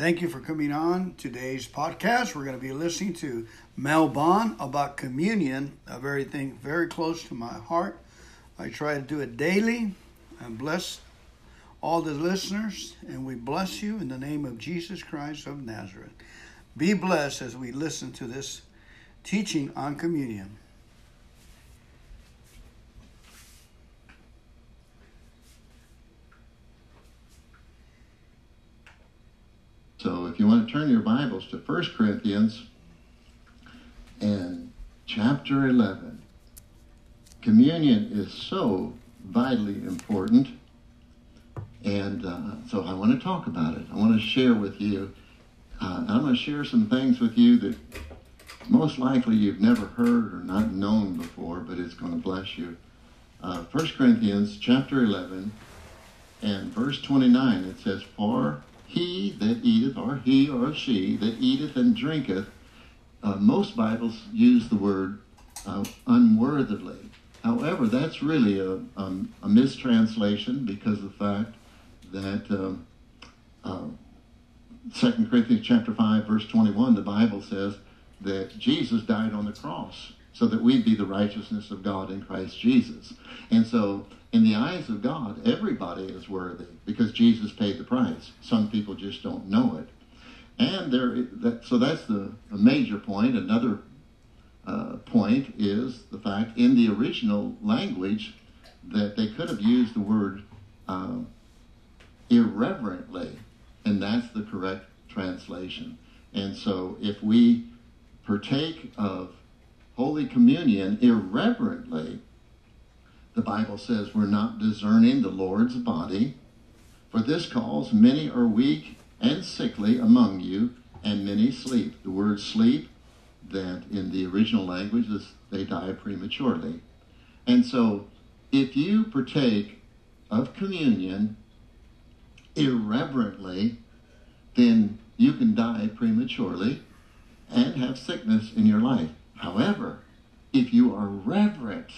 Thank you for coming on today's podcast. We're going to be listening to Mel Bond about communion, a very thing very close to my heart. I try to do it daily and bless all the listeners, and we bless you in the name of Jesus Christ of Nazareth. Be blessed as we listen to this teaching on communion. So if you want to turn your Bibles to 1 Corinthians and chapter 11, communion is so vitally important. And uh, so I want to talk about it. I want to share with you. Uh, I'm going to share some things with you that most likely you've never heard or not known before, but it's going to bless you. Uh, 1 Corinthians chapter 11 and verse 29, it says, For he that eateth, or he or she that eateth and drinketh, uh, most Bibles use the word uh, unworthily. However, that's really a, um, a mistranslation because of the fact that um, uh, 2 Corinthians chapter 5, verse 21, the Bible says that Jesus died on the cross so that we'd be the righteousness of God in Christ Jesus. And so in the eyes of God, everybody is worthy because Jesus paid the price. Some people just don't know it. And there, that, so that's the, the major point. Another uh, point is the fact in the original language that they could have used the word uh, irreverently, and that's the correct translation. And so if we partake of Holy Communion irreverently, the Bible says we're not discerning the Lord's body. For this cause many are weak and sickly among you, and many sleep. The word sleep, that in the original language is they die prematurely. And so if you partake of communion irreverently, then you can die prematurely and have sickness in your life. However, if you are reverent,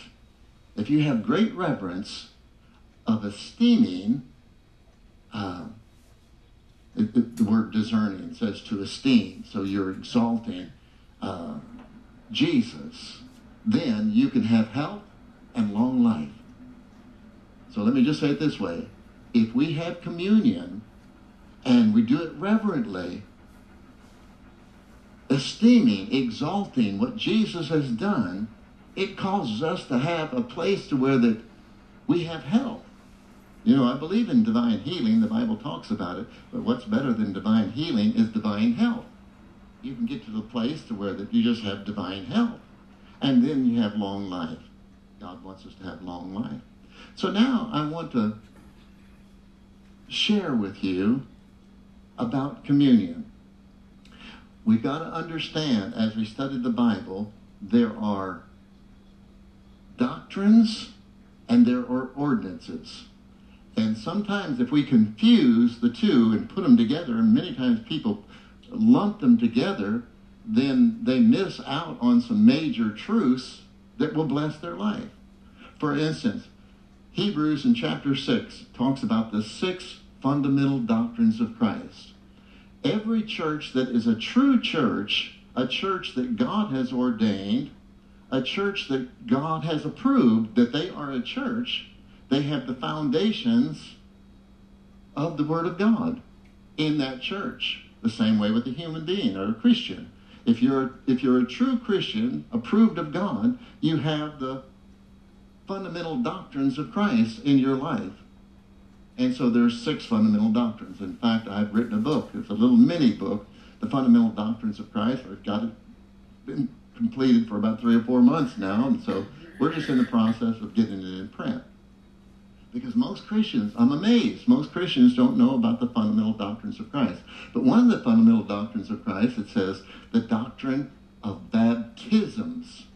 if you have great reverence of esteeming, uh, it, it, the word discerning says to esteem, so you're exalting uh, Jesus, then you can have health and long life. So let me just say it this way. If we have communion and we do it reverently, esteeming, exalting what Jesus has done, it causes us to have a place to where that we have health. You know, I believe in divine healing. The Bible talks about it. But what's better than divine healing is divine health. You can get to the place to where that you just have divine health. And then you have long life. God wants us to have long life. So now I want to share with you about communion. We've got to understand as we study the Bible, there are doctrines and there are ordinances. And sometimes if we confuse the two and put them together, and many times people lump them together, then they miss out on some major truths that will bless their life. For instance, Hebrews in chapter 6 talks about the six fundamental doctrines of Christ. Every church that is a true church, a church that God has ordained, a church that God has approved that they are a church, they have the foundations of the Word of God in that church. The same way with a human being or a Christian. If you're if you're a true Christian, approved of God, you have the fundamental doctrines of Christ in your life. And so there's six fundamental doctrines. In fact, I've written a book. It's a little mini book, The Fundamental Doctrines of Christ. I've got it completed for about three or four months now, and so we're just in the process of getting it in print. Because most Christians, I'm amazed, most Christians don't know about the fundamental doctrines of Christ. But one of the fundamental doctrines of Christ, it says the doctrine of baptisms.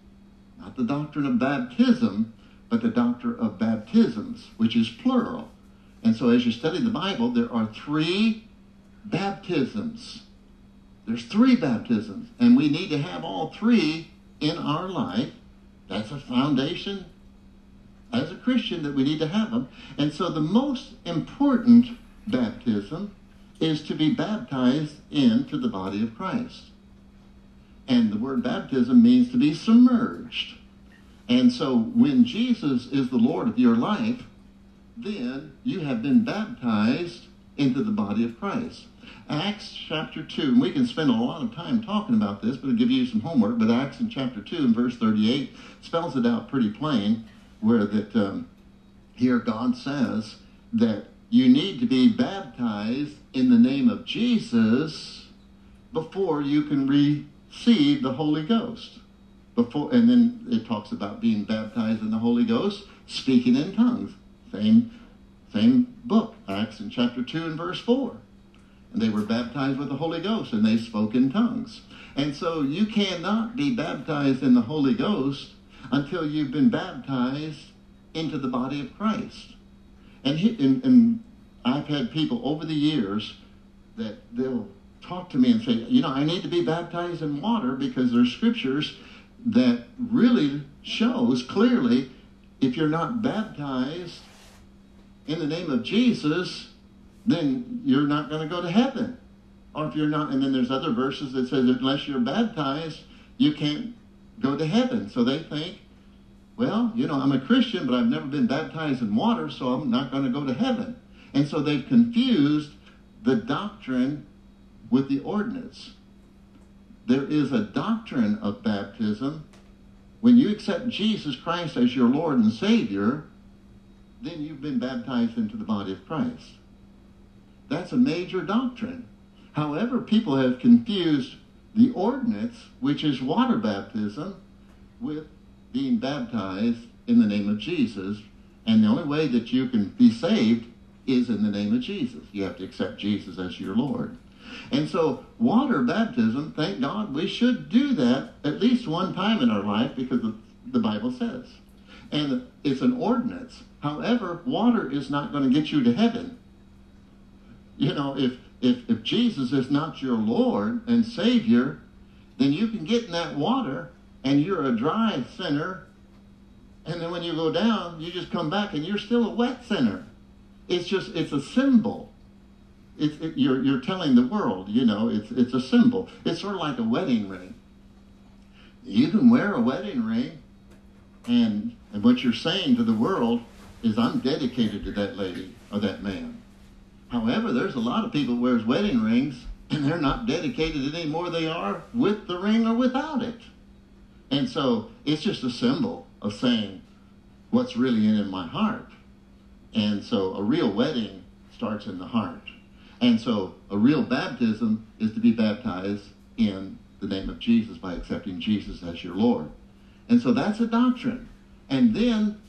Not the doctrine of baptism, but the doctrine of baptisms, which is plural. And so as you study the Bible, there are three baptisms. There's three baptisms, and we need to have all three in our life. That's a foundation as a Christian that we need to have them. And so the most important baptism is to be baptized into the body of Christ. And the word baptism means to be submerged. And so when Jesus is the Lord of your life, then you have been baptized into the body of Christ. Acts chapter 2, and we can spend a lot of time talking about this, but I'll give you some homework. But Acts in chapter 2 and verse 38 spells it out pretty plain, where that um, here God says that you need to be baptized in the name of Jesus before you can receive the Holy Ghost. Before, and then it talks about being baptized in the Holy Ghost, speaking in tongues. Same, same book, Acts in chapter 2 and verse 4. They were baptized with the Holy Ghost and they spoke in tongues. And so you cannot be baptized in the Holy Ghost until you've been baptized into the body of Christ. And, he, and, and I've had people over the years that they'll talk to me and say, you know, I need to be baptized in water because there's scriptures that really shows clearly if you're not baptized in the name of Jesus, then you're not going to go to heaven. Or if you're not, and then there's other verses that says unless you're baptized, you can't go to heaven. So they think, well, you know, I'm a Christian, but I've never been baptized in water, so I'm not going to go to heaven. And so they've confused the doctrine with the ordinance. There is a doctrine of baptism. When you accept Jesus Christ as your Lord and Savior, then you've been baptized into the body of Christ. That's a major doctrine. However, people have confused the ordinance, which is water baptism, with being baptized in the name of Jesus. And the only way that you can be saved is in the name of Jesus. You have to accept Jesus as your Lord. And so, water baptism, thank God, we should do that at least one time in our life because the Bible says. And it's an ordinance. However, water is not going to get you to heaven. You know, if, if, if Jesus is not your Lord and Savior, then you can get in that water and you're a dry sinner. And then when you go down, you just come back and you're still a wet sinner. It's just, it's a symbol. It's, it, you're, you're telling the world, you know, it's, it's a symbol. It's sort of like a wedding ring. You can wear a wedding ring, and, and what you're saying to the world is, I'm dedicated to that lady or that man. However, there's a lot of people wears wedding rings, and they're not dedicated any more they are with the ring or without it. And so it's just a symbol of saying what's really in, in my heart. And so a real wedding starts in the heart. And so a real baptism is to be baptized in the name of Jesus by accepting Jesus as your Lord. And so that's a doctrine. And then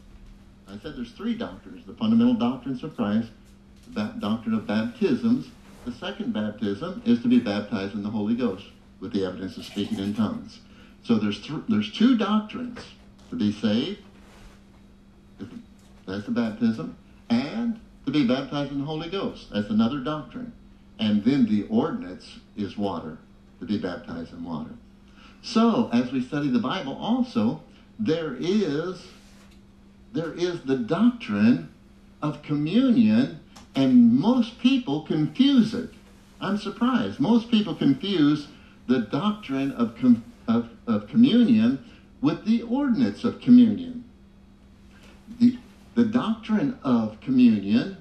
I said there's three doctrines the fundamental doctrines of Christ, doctrine of baptisms. The second baptism is to be baptized in the Holy Ghost with the evidence of speaking in tongues. So there's th- there's two doctrines to be saved. That's the baptism, and to be baptized in the Holy Ghost. That's another doctrine. And then the ordinance is water, to be baptized in water. So, as we study the Bible also, there is there is the doctrine of communion, and most people confuse it. I'm surprised. Most people confuse the doctrine of, com- of, of communion with the ordinance of communion. The, the doctrine of communion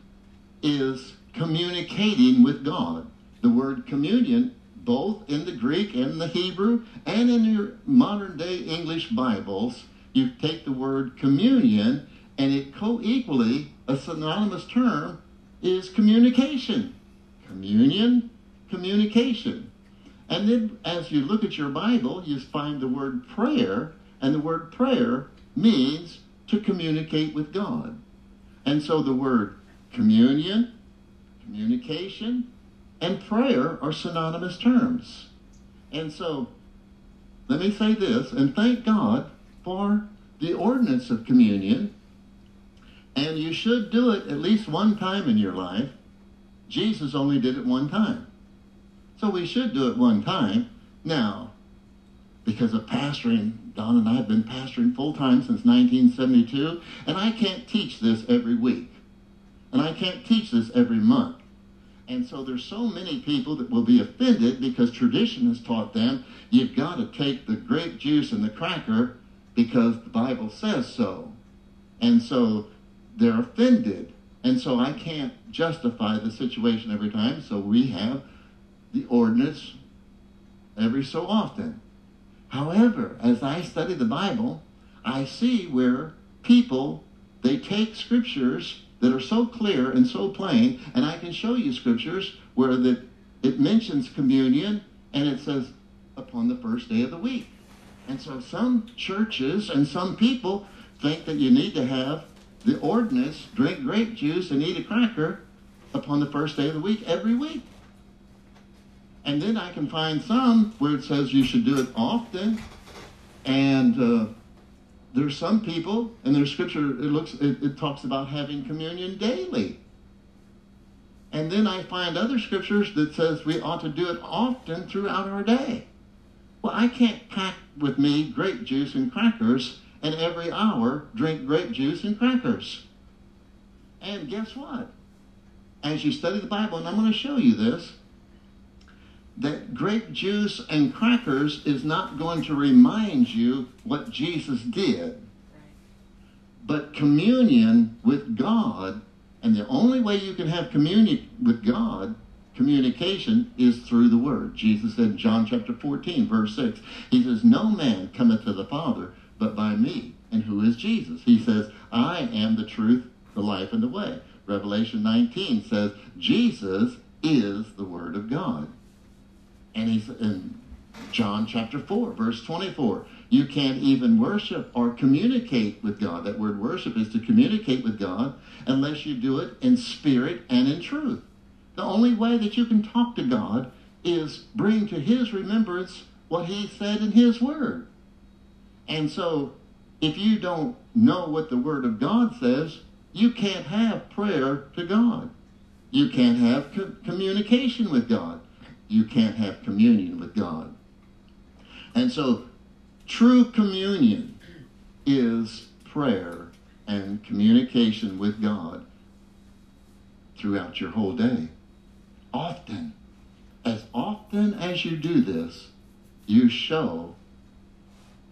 is communicating with God. The word communion, both in the Greek and the Hebrew, and in your modern day English Bibles, you take the word communion, and it co equally, a synonymous term, is communication. Communion, communication. And then as you look at your Bible, you find the word prayer, and the word prayer means to communicate with God. And so the word communion, communication, and prayer are synonymous terms. And so let me say this, and thank God for the ordinance of communion. And you should do it at least one time in your life. Jesus only did it one time. So we should do it one time. Now, because of pastoring, Don and I have been pastoring full time since 1972, and I can't teach this every week. And I can't teach this every month. And so there's so many people that will be offended because tradition has taught them you've got to take the grape juice and the cracker because the Bible says so. And so they're offended. And so I can't justify the situation every time. So we have the ordinance every so often. However, as I study the Bible, I see where people they take scriptures that are so clear and so plain, and I can show you scriptures where that it mentions communion and it says upon the first day of the week. And so some churches and some people think that you need to have the ordinance, drink grape juice, and eat a cracker upon the first day of the week every week. And then I can find some where it says you should do it often. And uh, there's some people, and there's scripture, it looks, it, it talks about having communion daily. And then I find other scriptures that says we ought to do it often throughout our day. Well, I can't pack with me grape juice and crackers and every hour drink grape juice and crackers. And guess what? As you study the Bible, and I'm going to show you this, that grape juice and crackers is not going to remind you what Jesus did. But communion with God, and the only way you can have communion with God, communication, is through the Word. Jesus said in John chapter 14, verse 6, He says, No man cometh to the Father but by me. And who is Jesus? He says, I am the truth, the life, and the way. Revelation 19 says, Jesus is the Word of God. And he's in John chapter 4, verse 24. You can't even worship or communicate with God. That word worship is to communicate with God unless you do it in spirit and in truth. The only way that you can talk to God is bring to his remembrance what he said in his word. And so if you don't know what the word of God says, you can't have prayer to God. You can't have co- communication with God you can't have communion with God. And so, true communion is prayer and communication with God throughout your whole day. Often, as often as you do this, you show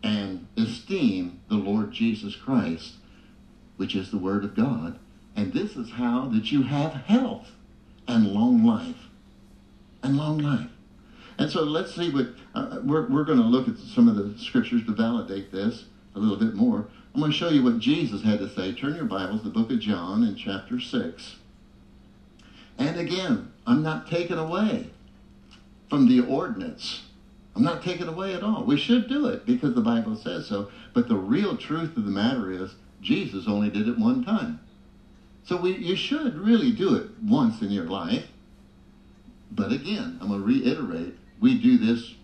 and esteem the Lord Jesus Christ, which is the Word of God. And this is how that you have health and long life and long life. And so let's see what uh, we're, we're going to look at some of the scriptures to validate this a little bit more. I'm going to show you what Jesus had to say. Turn your Bibles to the book of John in chapter 6. And again, I'm not taken away from the ordinance. I'm not taken away at all. We should do it because the Bible says so. But the real truth of the matter is Jesus only did it one time. So we, you should really do it once in your life. But again, I'm going to reiterate, we do this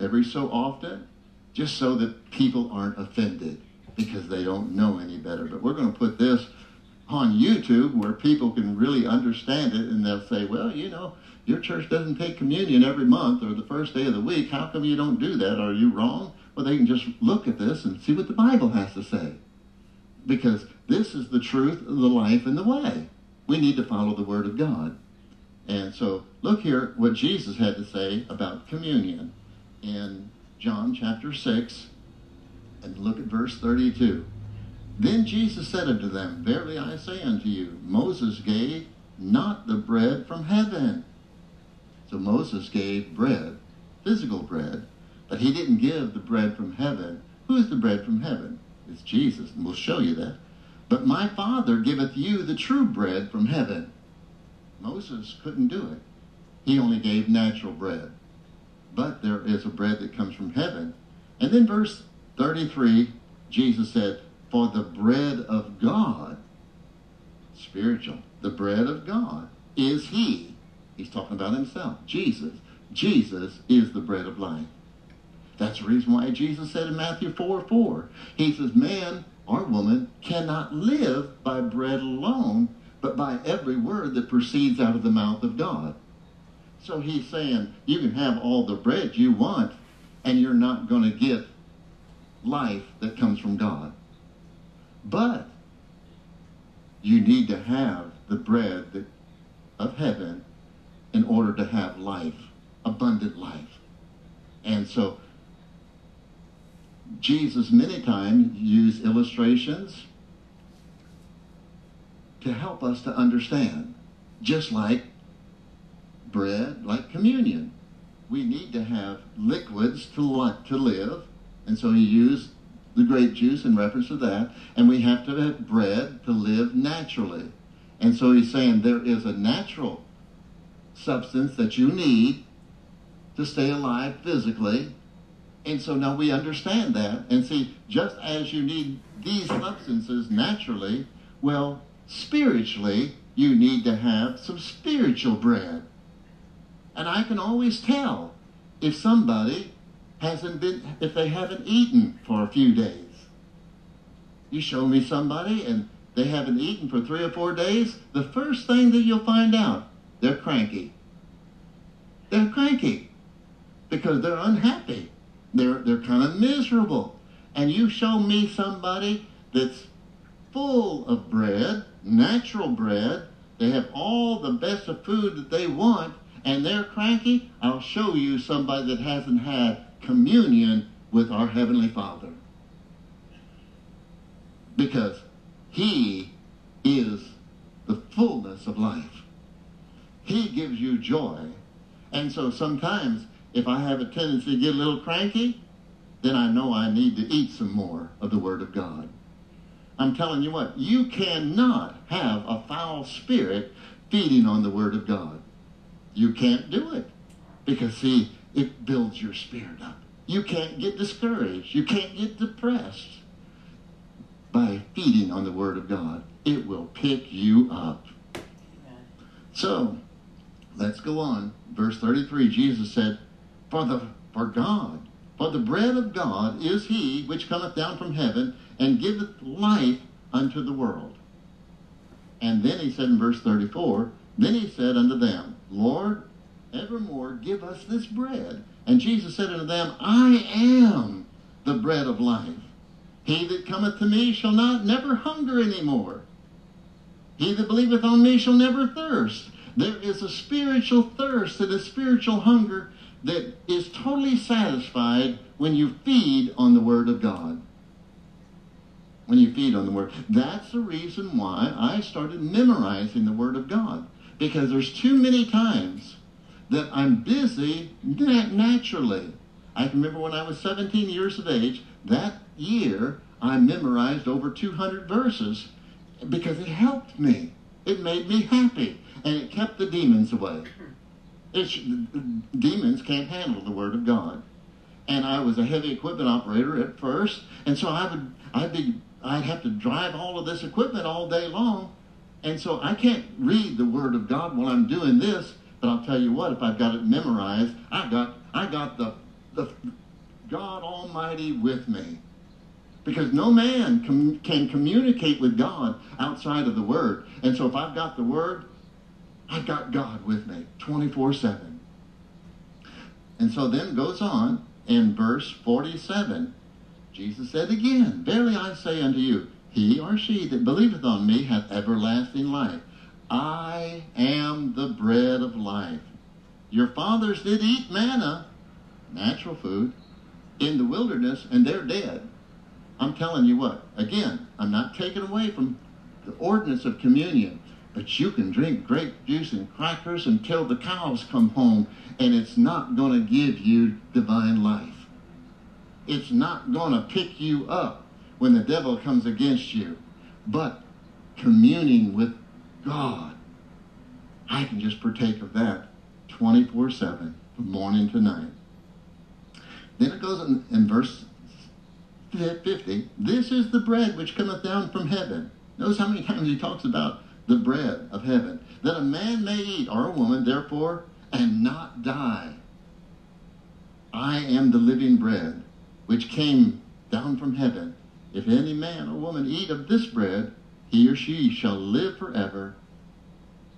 every so often just so that people aren't offended because they don't know any better. But we're going to put this on YouTube where people can really understand it and they'll say, well, you know, your church doesn't take communion every month or the first day of the week. How come you don't do that? Are you wrong? Well, they can just look at this and see what the Bible has to say. Because this is the truth, the life, and the way. We need to follow the Word of God. And so look here what Jesus had to say about communion in John chapter 6 and look at verse 32. Then Jesus said unto them, Verily I say unto you, Moses gave not the bread from heaven. So Moses gave bread, physical bread, but he didn't give the bread from heaven. Who is the bread from heaven? It's Jesus, and we'll show you that. But my Father giveth you the true bread from heaven. Moses couldn't do it. He only gave natural bread. But there is a bread that comes from heaven. And then verse 33, Jesus said, For the bread of God, spiritual, the bread of God is he. He's talking about himself, Jesus. Jesus is the bread of life. That's the reason why Jesus said in Matthew 4 4, He says, Man or woman cannot live by bread alone, but by every word that proceeds out of the mouth of God. So he's saying you can have all the bread you want, and you're not going to get life that comes from God. But you need to have the bread that, of heaven in order to have life, abundant life. And so Jesus many times used illustrations to help us to understand, just like bread, like communion. We need to have liquids to, li- to live, and so he used the grape juice in reference to that, and we have to have bread to live naturally. And so he's saying there is a natural substance that you need to stay alive physically. And so now we understand that. And see, just as you need these substances naturally, well, spiritually, you need to have some spiritual bread. And I can always tell if somebody hasn't been, if they haven't eaten for a few days. You show me somebody and they haven't eaten for three or four days, the first thing that you'll find out, they're cranky. They're cranky because they're unhappy. They're, they're kind of miserable. And you show me somebody that's full of bread, natural bread, they have all the best of food that they want, and they're cranky, I'll show you somebody that hasn't had communion with our Heavenly Father. Because He is the fullness of life. He gives you joy. And so sometimes if I have a tendency to get a little cranky, then I know I need to eat some more of the Word of God. I'm telling you what, you cannot have a foul spirit feeding on the Word of God. You can't do it. Because, see, it builds your spirit up. You can't get discouraged. You can't get depressed by feeding on the Word of God. It will pick you up. So, let's go on. Verse 33, Jesus said, For the for God, for the bread of God is he which cometh down from heaven and giveth life unto the world. And then he said in verse 34, Then he said unto them, Lord, evermore give us this bread. And Jesus said unto them, I am the bread of life. He that cometh to me shall not never hunger any more. He that believeth on me shall never thirst. There is a spiritual thirst and a spiritual hunger that is totally satisfied when you feed on the Word of God. When you feed on the Word. That's the reason why I started memorizing the Word of God. Because there's too many times that I'm busy naturally. I remember when I was 17 years of age, that year I memorized over 200 verses because it helped me. It made me happy and it kept the demons away. Demons can't handle the Word of God. And I was a heavy equipment operator at first, and so I would I'd be I'd have to drive all of this equipment all day long, and so I can't read the Word of God while I'm doing this. But I'll tell you what, if I've got it memorized, I got I got the the God Almighty with me. Because no man com- can communicate with God outside of the Word. And so if I've got the Word, I've got God with me 24 7. And so then goes on in verse 47. Jesus said again, Verily I say unto you, he or she that believeth on me hath everlasting life. I am the bread of life. Your fathers did eat manna, natural food, in the wilderness, and they're dead. I'm telling you what, again, I'm not taking away from the ordinance of communion, but you can drink grape juice and crackers until the cows come home, and it's not going to give you divine life. It's not going to pick you up when the devil comes against you. But communing with God, I can just partake of that 24 7 from morning to night. Then it goes in, in verse 50 This is the bread which cometh down from heaven. Notice how many times he talks about the bread of heaven, that a man may eat, or a woman, therefore, and not die. I am the living bread which came down from heaven. If any man or woman eat of this bread, he or she shall live forever.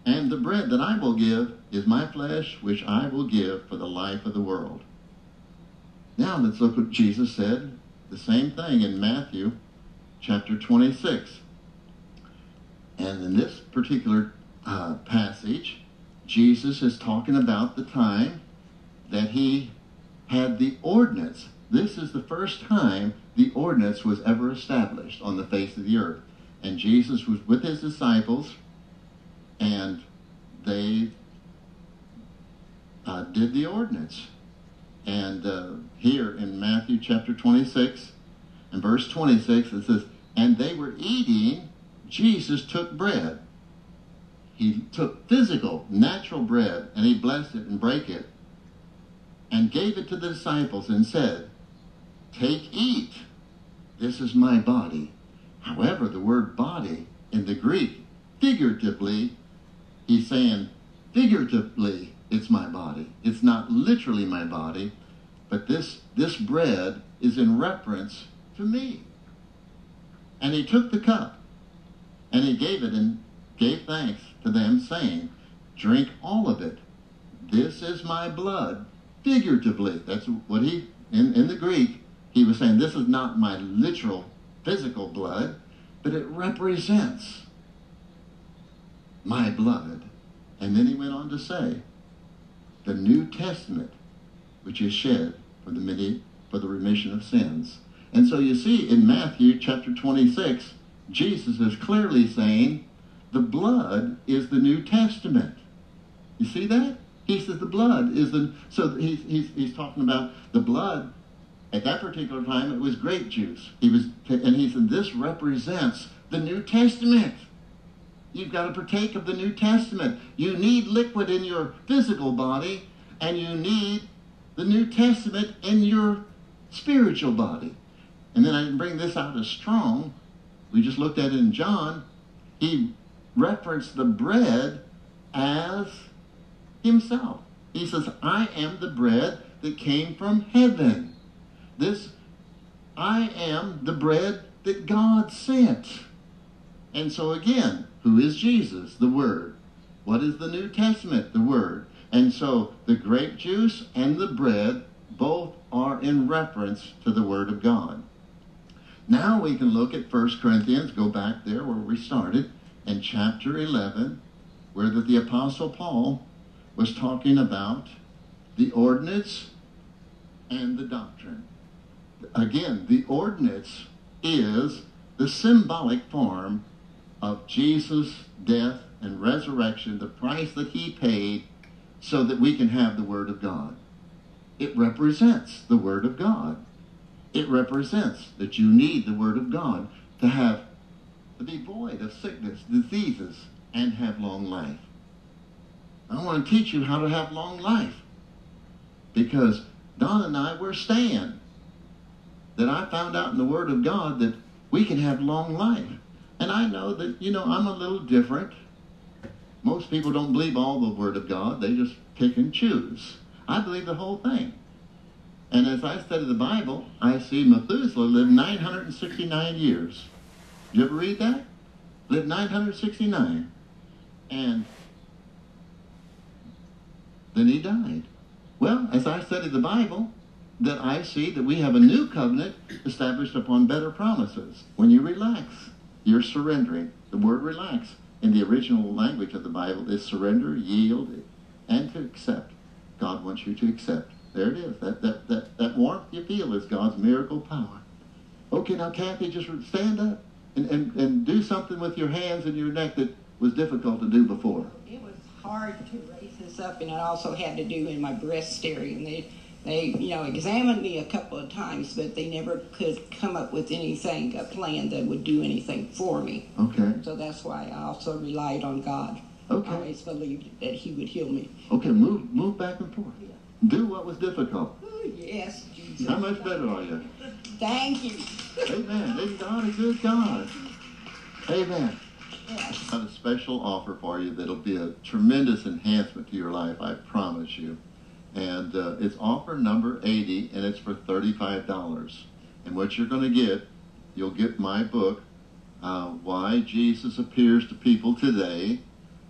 And the bread that I will give is my flesh, which I will give for the life of the world. Now let's look what Jesus said, the same thing in Matthew chapter 26. And in this particular uh, passage, Jesus is talking about the time that he had the ordinance. This is the first time the ordinance was ever established on the face of the earth. And Jesus was with his disciples, and they uh, did the ordinance. And uh, here in Matthew chapter 26 and verse 26, it says, And they were eating, Jesus took bread. He took physical, natural bread, and he blessed it and brake it, and gave it to the disciples and said, Take, eat. This is my body. However, the word body in the Greek, figuratively, he's saying, figuratively, it's my body. It's not literally my body, but this, this bread is in reference to me. And he took the cup, and he gave it and gave thanks to them, saying, Drink all of it. This is my blood, figuratively. That's what he, in, in the Greek, he was saying, This is not my literal physical blood, but it represents my blood. And then he went on to say, the New Testament, which is shed for the many for the remission of sins. And so you see in Matthew chapter 26, Jesus is clearly saying the blood is the New Testament. You see that? He says the blood is the so he's he's, he's talking about the blood. At that particular time, it was grape juice. He was, and he said this represents the New Testament. You've got to partake of the New Testament. You need liquid in your physical body, and you need the New Testament in your spiritual body. And then I bring this out as strong. We just looked at it in John. He referenced the bread as himself. He says, I am the bread that came from heaven. This, I am the bread that God sent. And so again, who is Jesus? The Word. What is the New Testament? The Word. And so the grape juice and the bread both are in reference to the Word of God. Now we can look at 1 Corinthians, go back there where we started, in chapter 11, where the, the Apostle Paul was talking about the ordinance and the doctrine. Again, the ordinance is the symbolic form of Jesus' death and resurrection, the price that he paid so that we can have the Word of God. It represents the Word of God. It represents that you need the Word of God to have to be void of sickness, diseases, and have long life. I want to teach you how to have long life. Because Don and I were staying. That I found out in the Word of God that we can have long life. And I know that, you know, I'm a little different. Most people don't believe all the Word of God, they just pick and choose. I believe the whole thing. And as I study the Bible, I see Methuselah lived 969 years. Did you ever read that? Lived 969. And then he died. Well, as I study the Bible, that I see that we have a new covenant established upon better promises. When you relax, you're surrendering. The word relax in the original language of the Bible is surrender, yield, and to accept. God wants you to accept. There it is. That, that, that, that warmth you feel is God's miracle power. Okay, now, Kathy, just stand up and, and, and do something with your hands and your neck that was difficult to do before. It was hard to raise this up, and it also had to do in my breast area. And they, they, you know, examined me a couple of times, but they never could come up with anything, a plan that would do anything for me. Okay. So that's why I also relied on God. Okay. I always believed that He would heal me. Okay, move move back and forth. Do what was difficult. Oh, yes, Jesus. How much better are you? Thank you. Amen. God a good God? Amen. Yes. I have a special offer for you that'll be a tremendous enhancement to your life, I promise you. And uh, it's offer number 80, and it's for $35. And what you're going to get, you'll get my book, uh, Why Jesus Appears to People Today,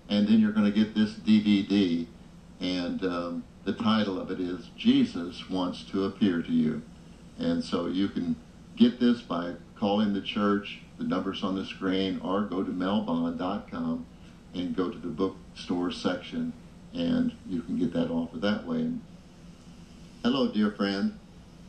and then you're going to get this DVD. And um, the title of it is Jesus Wants to Appear to You. And so you can get this by calling the church, the numbers on the screen, or go to melbond.com and go to the bookstore section and you can get that offer that way. Hello, dear friend.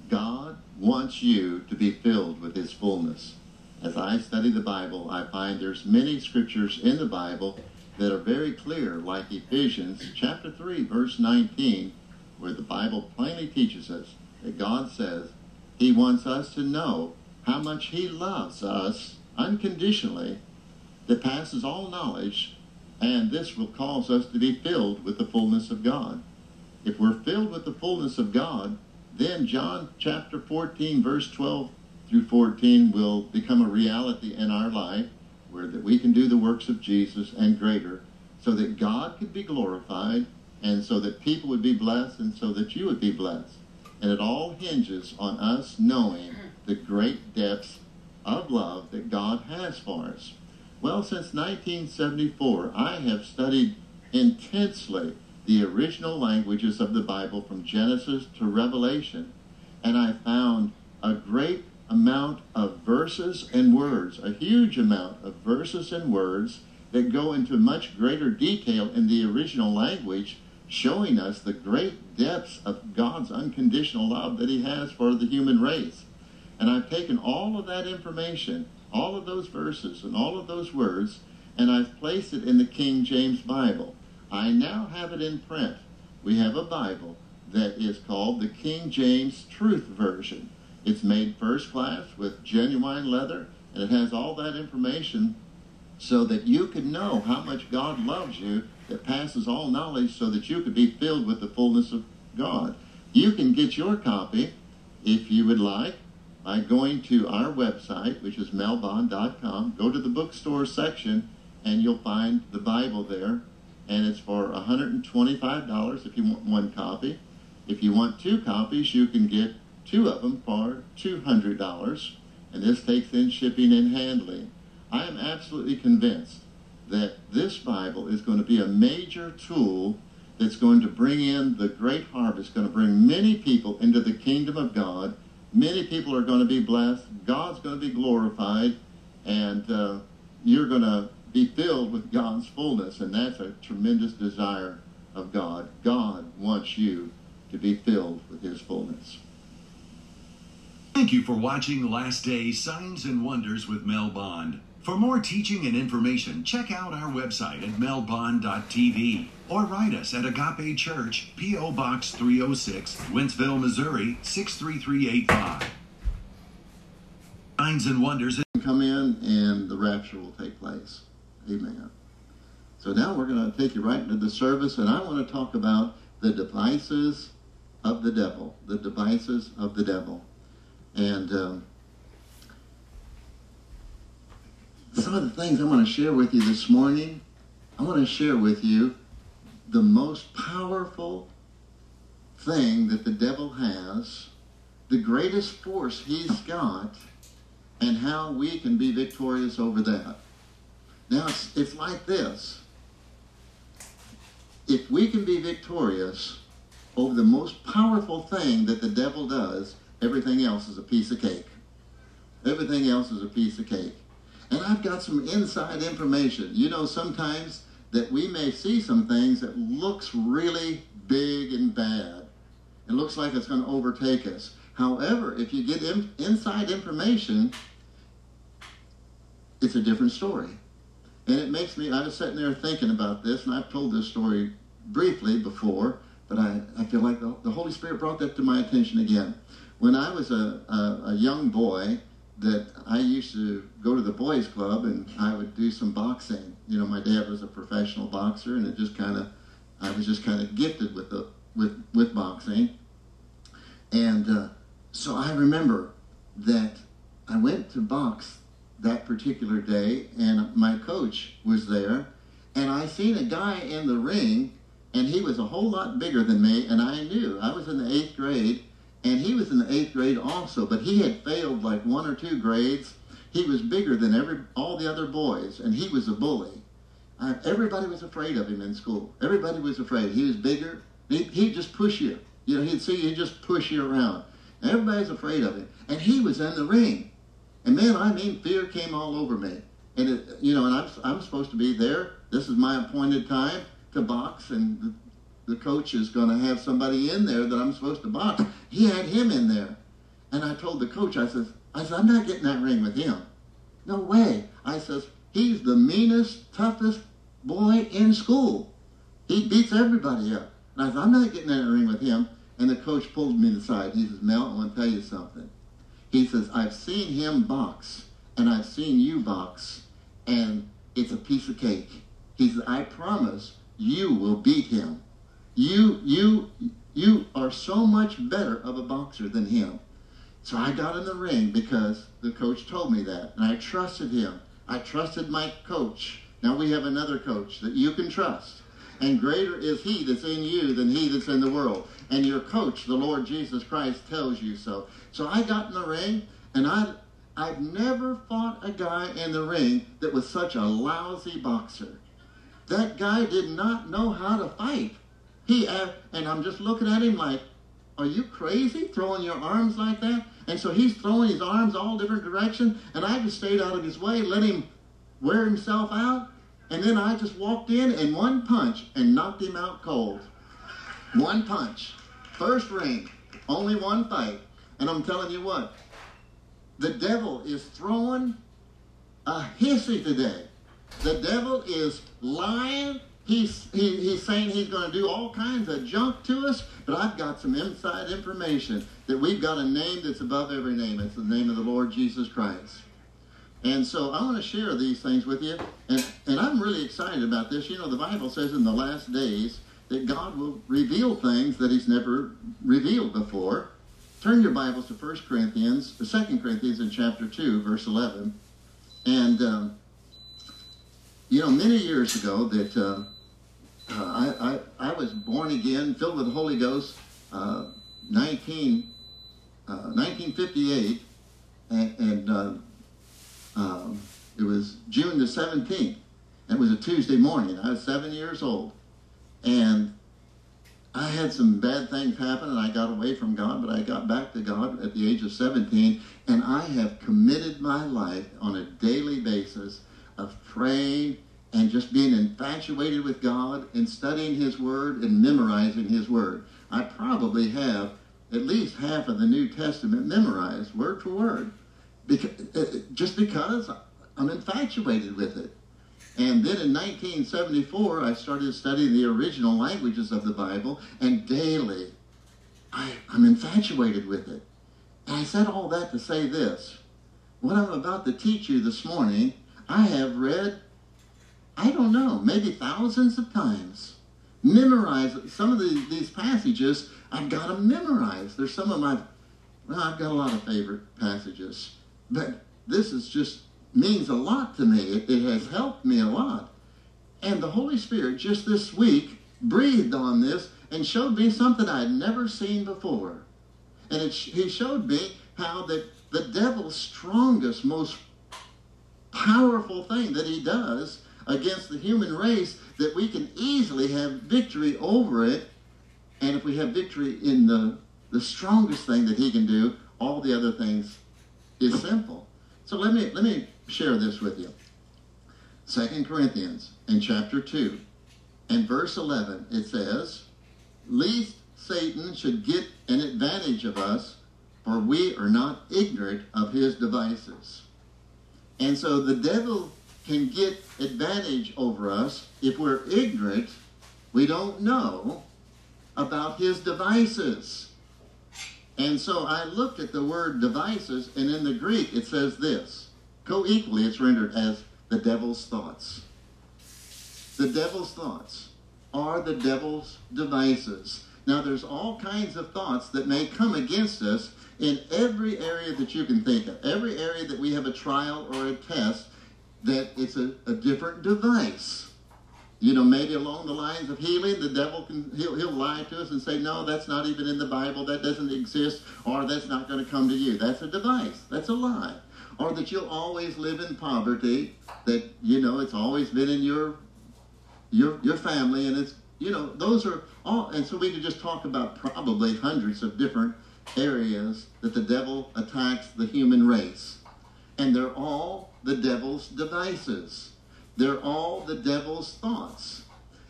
God wants you to be filled with His fullness. As I study the Bible, I find there's many scriptures in the Bible that are very clear, like Ephesians chapter 3, verse 19, where the Bible plainly teaches us that God says He wants us to know how much He loves us unconditionally, that passes all knowledge, and this will cause us to be filled with the fullness of God. If we're filled with the fullness of God, then John chapter 14, verse 12 through 14 will become a reality in our life where that we can do the works of Jesus and greater so that God could be glorified and so that people would be blessed and so that you would be blessed. And it all hinges on us knowing the great depths of love that God has for us. Well, since 1974, I have studied intensely the original languages of the Bible from Genesis to Revelation, and I found a great amount of verses and words, a huge amount of verses and words that go into much greater detail in the original language, showing us the great depths of God's unconditional love that He has for the human race. And I've taken all of that information, all of those verses and all of those words, and I've placed it in the King James Bible. I now have it in print. We have a Bible that is called the King James Truth Version. It's made first class with genuine leather, and it has all that information so that you can know how much God loves you that passes all knowledge so that you could be filled with the fullness of God. You can get your copy, if you would like, by going to our website, which is melbond.com. Go to the bookstore section, and you'll find the Bible there, and it's for $125 if you want one copy. If you want two copies, you can get two of them for $200, and this takes in shipping and handling. I am absolutely convinced that this Bible is going to be a major tool that's going to bring in the great harvest, going to bring many people into the kingdom of God. Many people are going to be blessed. God's going to be glorified, and uh, you're going to be filled with God's fullness, and that's a tremendous desire of God. God wants you to be filled with His fullness. Thank you for watching Last Day Signs and Wonders with Mel Bond. For more teaching and information, check out our website at melbond.tv or write us at Agape Church, P.O. Box 306, Wentzville, Missouri 63385. Signs and Wonders. Come in and the rapture will take place. Amen. So now we're going to take you right into the service, and I want to talk about the devices of the devil. The devices of the devil. And um, some of the things I want to share with you this morning, I want to share with you the most powerful thing that the devil has, the greatest force he's got, and how we can be victorious over that. Now, it's, it's like this. If we can be victorious over the most powerful thing that the devil does, Everything else is a piece of cake. Everything else is a piece of cake. And I've got some inside information. You know, sometimes that we may see some things that looks really big and bad. It looks like it's going to overtake us. However, if you get in, inside information, it's a different story. And it makes me, I was sitting there thinking about this, and I've told this story briefly before, but I, I feel like the, the Holy Spirit brought that to my attention again when I was a, a, a, young boy, that I used to go to the boys' club and I would do some boxing. You know, my dad was a professional boxer, and it just kind of, I was just kind of gifted with the with with boxing. And uh, so I remember that I went to box that particular day, and my coach was there, and I seen a guy in the ring, and he was a whole lot bigger than me, and I knew I was in the eighth grade and he was in the eighth grade also, but he had failed like one or two grades. He was bigger than every all the other boys, and he was a bully. Uh, everybody was afraid of him in school. Everybody was afraid. He was bigger. He, he'd just push you. You know, he'd see you, he'd just push you around. Everybody's afraid of him. And he was in the ring. And man, I mean, fear came all over me. And, it, you know, and I'm, I'm supposed to be there. This is my appointed time to box. And the coach is going to have somebody in there that I'm supposed to box. He had him in there. And I told the coach, I says, I said, I'm not getting that ring with him. No way. I says, he's the meanest, toughest boy in school. He beats everybody up. And I said, I'm not getting that ring with him. And the coach pulled me aside. He says, Mel, I want to tell you something. He says, I've seen him box, and I've seen you box, and it's a piece of cake. He says, I promise you will beat him. You, you, you are so much better of a boxer than him. So I got in the ring because the coach told me that, and I trusted him. I trusted my coach. Now we have another coach that you can trust. And greater is he that's in you than he that's in the world. And your coach, the Lord Jesus Christ, tells you so. So I got in the ring, and I, I've never fought a guy in the ring that was such a lousy boxer. That guy did not know how to fight. He, and I'm just looking at him like, are you crazy throwing your arms like that? And so he's throwing his arms all different directions, and I just stayed out of his way, let him wear himself out, and then I just walked in and one punch and knocked him out cold. One punch. First ring. Only one fight. And I'm telling you what, the devil is throwing a hissy today. The devil is lying He's, he, he's saying he's going to do all kinds of junk to us, but I've got some inside information that we've got a name that's above every name. It's the name of the Lord Jesus Christ. And so I want to share these things with you. And, and I'm really excited about this. You know, the Bible says in the last days that God will reveal things that he's never revealed before. Turn your Bibles to 1 Corinthians, 2 Corinthians in chapter 2, verse 11. And, um, you know, many years ago that... Uh, I, I, I was born again, filled with the Holy Ghost, uh, 19, uh, 1958, and, and uh, um, it was June the 17th. It was a Tuesday morning. I was seven years old. And I had some bad things happen and I got away from God, but I got back to God at the age of 17. And I have committed my life on a daily basis of praying and just being infatuated with God and studying His Word and memorizing His Word. I probably have at least half of the New Testament memorized word for word, because, uh, just because I'm infatuated with it. And then in 1974, I started studying the original languages of the Bible, and daily I, I'm infatuated with it. And I said all that to say this. What I'm about to teach you this morning, I have read I don't know, maybe thousands of times. Memorize some of the, these passages. I've got to memorize. There's some of my, well, I've got a lot of favorite passages, but this is just means a lot to me. It, it has helped me a lot. And the Holy Spirit just this week breathed on this and showed me something I had never seen before. And it, he showed me how that the devil's strongest, most powerful thing that he does against the human race that we can easily have victory over it. And if we have victory in the, the strongest thing that he can do, all the other things is simple. So let me let me share this with you. Second Corinthians in chapter 2 and verse 11 it says, Least Satan should get an advantage of us, for we are not ignorant of his devices. And so the devil can get advantage over us if we're ignorant, we don't know about his devices. And so I looked at the word devices, and in the Greek it says this. Co-equally, it's rendered as the devil's thoughts. The devil's thoughts are the devil's devices. Now, there's all kinds of thoughts that may come against us in every area that you can think of. Every area that we have a trial or a test, that it's a, a different device. You know, maybe along the lines of healing, the devil can he'll, he'll lie to us and say, no, that's not even in the Bible, that doesn't exist, or that's not going to come to you. That's a device. That's a lie. Or that you'll always live in poverty, that, you know, it's always been in your your your family, and it's you know, those are all and so we could just talk about probably hundreds of different areas that the devil attacks the human race. And they're all the devil's devices. They're all the devil's thoughts.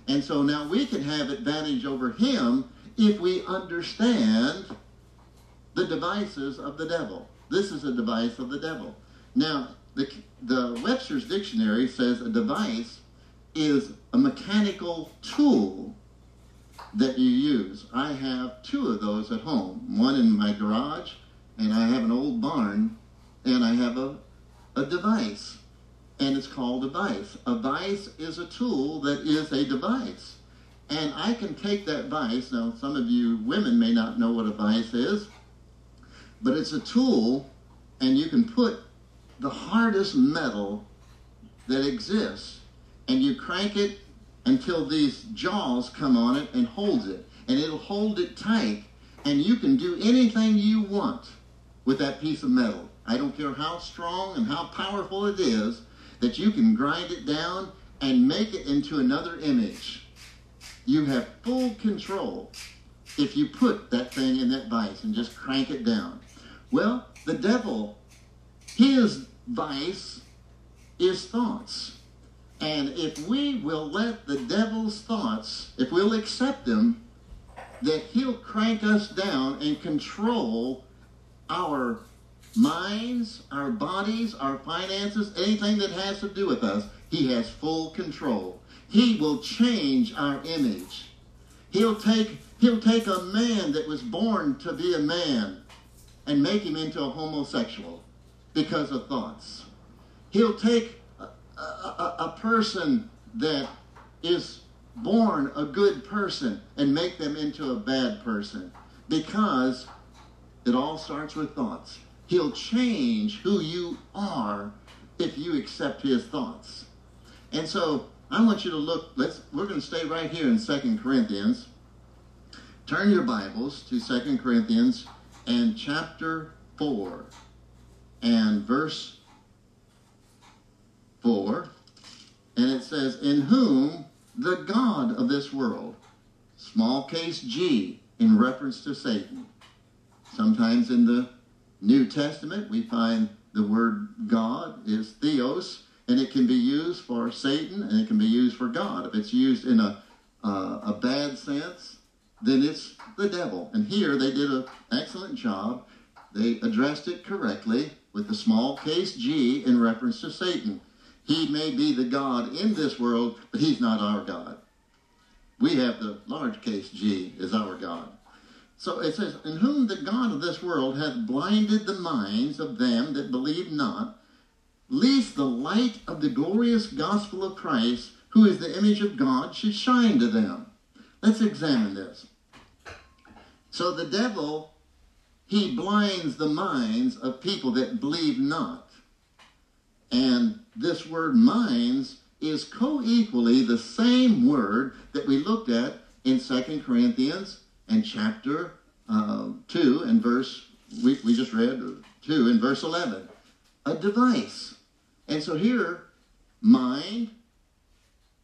And so now we can have advantage over him if we understand the devices of the devil. This is a device of the devil. Now, the, the Webster's Dictionary says a device is a mechanical tool that you use. I have two of those at home one in my garage, and I have an old barn, and I have a, a device, and it's called a vice. A vice is a tool that is a device. And I can take that vice, now some of you women may not know what a vice is, but it's a tool, and you can put the hardest metal that exists, and you crank it until these jaws come on it and holds it. And it'll hold it tight, and you can do anything you want with that piece of metal. I don't care how strong and how powerful it is, that you can grind it down and make it into another image. You have full control if you put that thing in that vice and just crank it down. Well, the devil, his vice is thoughts. And if we will let the devil's thoughts, if we'll accept them, that he'll crank us down and control our minds, our bodies, our finances, anything that has to do with us, he has full control. He will change our image. He'll take, he'll take a man that was born to be a man and make him into a homosexual because of thoughts. He'll take a, a, a person that is born a good person and make them into a bad person because it all starts with thoughts. He'll change who you are if you accept his thoughts. And so I want you to look, let's we're going to stay right here in Second Corinthians. Turn your Bibles to Second Corinthians and chapter 4 and verse 4, and it says, In whom the God of this world, small case G, in reference to Satan. Sometimes in the New Testament, we find the word God is theos, and it can be used for Satan and it can be used for God. If it's used in a, uh, a bad sense, then it's the devil. And here they did an excellent job. They addressed it correctly with the small case G in reference to Satan. He may be the God in this world, but he's not our God. We have the large case G is our God. So it says, In whom the God of this world hath blinded the minds of them that believe not, lest the light of the glorious gospel of Christ, who is the image of God, should shine to them. Let's examine this. So the devil, he blinds the minds of people that believe not. And this word minds is co-equally the same word that we looked at in Second Corinthians and chapter uh, 2 and verse, we, we just read 2 and verse 11. A device. And so here, mind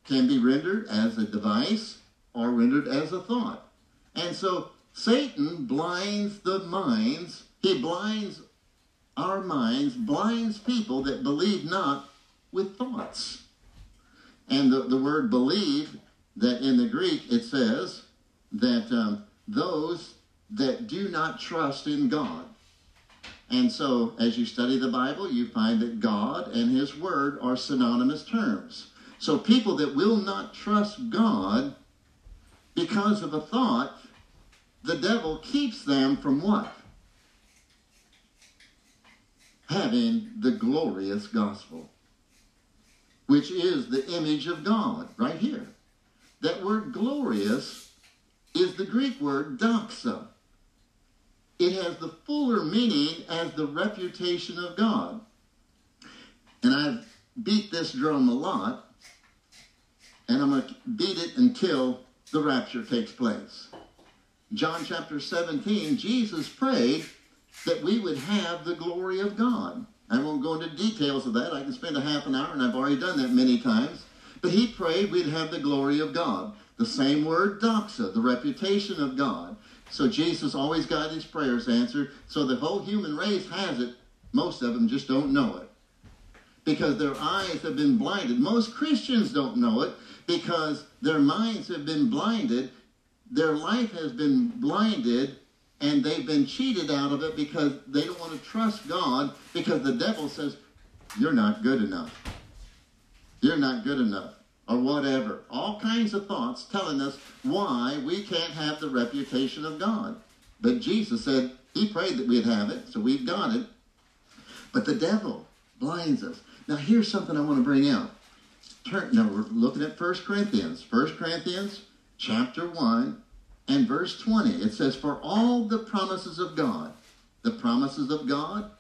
can be rendered as a device or rendered as a thought. And so Satan blinds the minds, he blinds our minds, blinds people that believe not with thoughts. And the, the word believe, that in the Greek it says that um, those that do not trust in God. And so, as you study the Bible, you find that God and His Word are synonymous terms. So, people that will not trust God because of a thought, the devil keeps them from what? Having the glorious gospel which is the image of God, right here. That word glorious is the Greek word doxa. It has the fuller meaning as the reputation of God. And I've beat this drum a lot, and I'm going to beat it until the rapture takes place. John chapter 17, Jesus prayed that we would have the glory of God. I won't go into details of that. I can spend a half an hour, and I've already done that many times. But he prayed we'd have the glory of God. The same word, doxa, the reputation of God. So Jesus always got his prayers answered. So the whole human race has it. Most of them just don't know it. because their eyes have been blinded. Most Christians don't know it because their minds have been blinded. Their life has been blinded and they've been cheated out of it because they don't want to trust God because the devil says, You're not good enough. You're not good enough. Or whatever. All kinds of thoughts telling us why we can't have the reputation of God. But Jesus said, He prayed that we'd have it, so we've got it. But the devil blinds us. Now, here's something I want to bring out. Turn, now, we're looking at 1 Corinthians. 1 Corinthians chapter 1 and verse 20. It says, For all the promises of God, the promises of God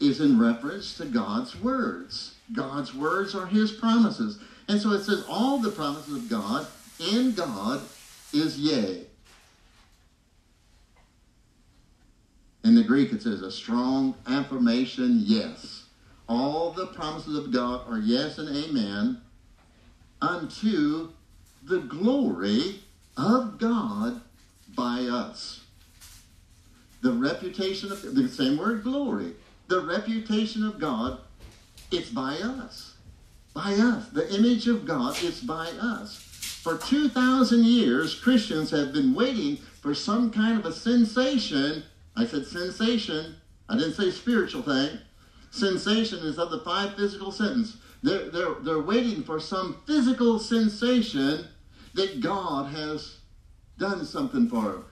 is in reference to God's words. God's words are his promises. And so it says, All the promises of God in God is yea. In the Greek, it says a strong affirmation, yes. All the promises of God are yes and amen unto the glory of God by us. The reputation of the same word glory. The reputation of God, it's by us. By us. The image of God is by us. For 2,000 years, Christians have been waiting for some kind of a sensation. I said sensation. I didn't say spiritual thing. Sensation is of the five physical senses. They're, they're, they're waiting for some physical sensation that God has done something for them.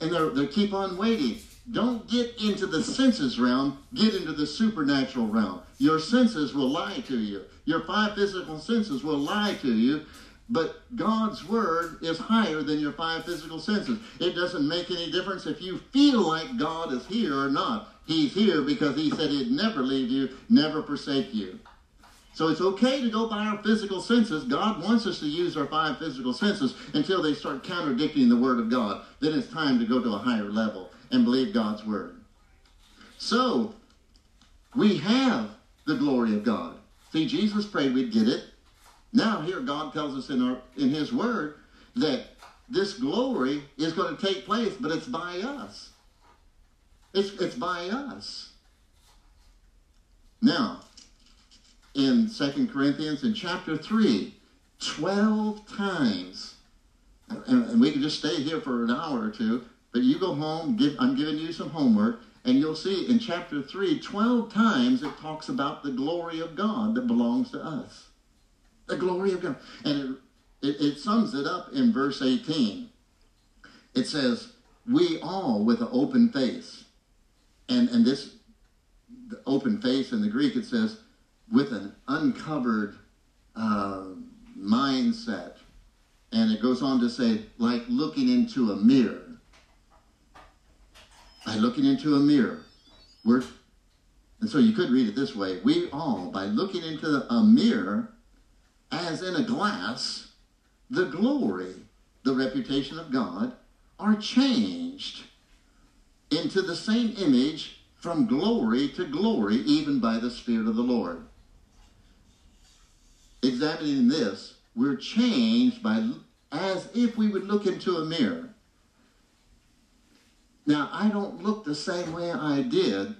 And they're, they keep on waiting. Don't get into the senses realm, get into the supernatural realm. Your senses will lie to you. Your five physical senses will lie to you. But God's word is higher than your five physical senses. It doesn't make any difference if you feel like God is here or not. He's here because he said he'd never leave you, never forsake you. So it's okay to go by our physical senses. God wants us to use our five physical senses until they start contradicting the Word of God. Then it's time to go to a higher level and believe God's Word. So, we have the glory of God. See, Jesus prayed we'd get it. Now here God tells us in, our, in His Word that this glory is going to take place, but it's by us. It's, it's by us. Now, in Second Corinthians in chapter 3, 12 times. And, and, we can just stay here for an hour or two, but you go home, give, I'm giving you some homework, and you'll see in chapter 3, 12 times it talks about the glory of God that belongs to us. The glory of God. And it, it, it sums it up in verse 18. It says, We all with an open face. And, and this the open face in the Greek, it says, with an uncovered uh, mindset. And it goes on to say, like looking into a mirror. By looking into a mirror. We're, and so you could read it this way We all, by looking into a mirror, as in a glass, the glory, the reputation of God, are changed into the same image from glory to glory, even by the Spirit of the Lord examining this, we're changed by as if we would look into a mirror. Now, I don't look the same way I did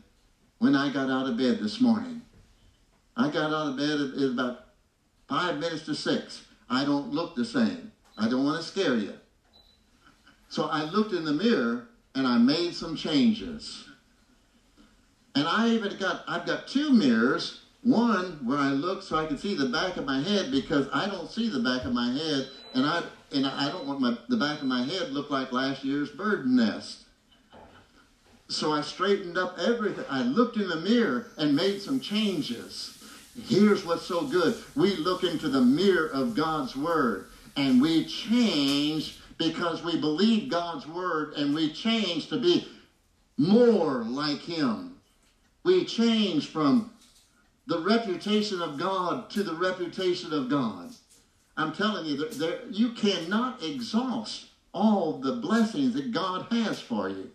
when I got out of bed this morning. I got out of bed at, about five minutes to six. I don't look the same. I don't want to scare you. So I looked in the mirror and I made some changes. And I even got, I've got two mirrors one where I look so I can see the back of my head because I don't see the back of my head, and I and I don't want my the back of my head look like last year's bird nest. So I straightened up everything. I looked in the mirror and made some changes. Here's what's so good. We look into the mirror of God's Word and we change because we believe God's Word and we change to be more like Him. We change from the reputation of God to the reputation of God. I'm telling you, that there, you cannot exhaust all the blessings that God has for you.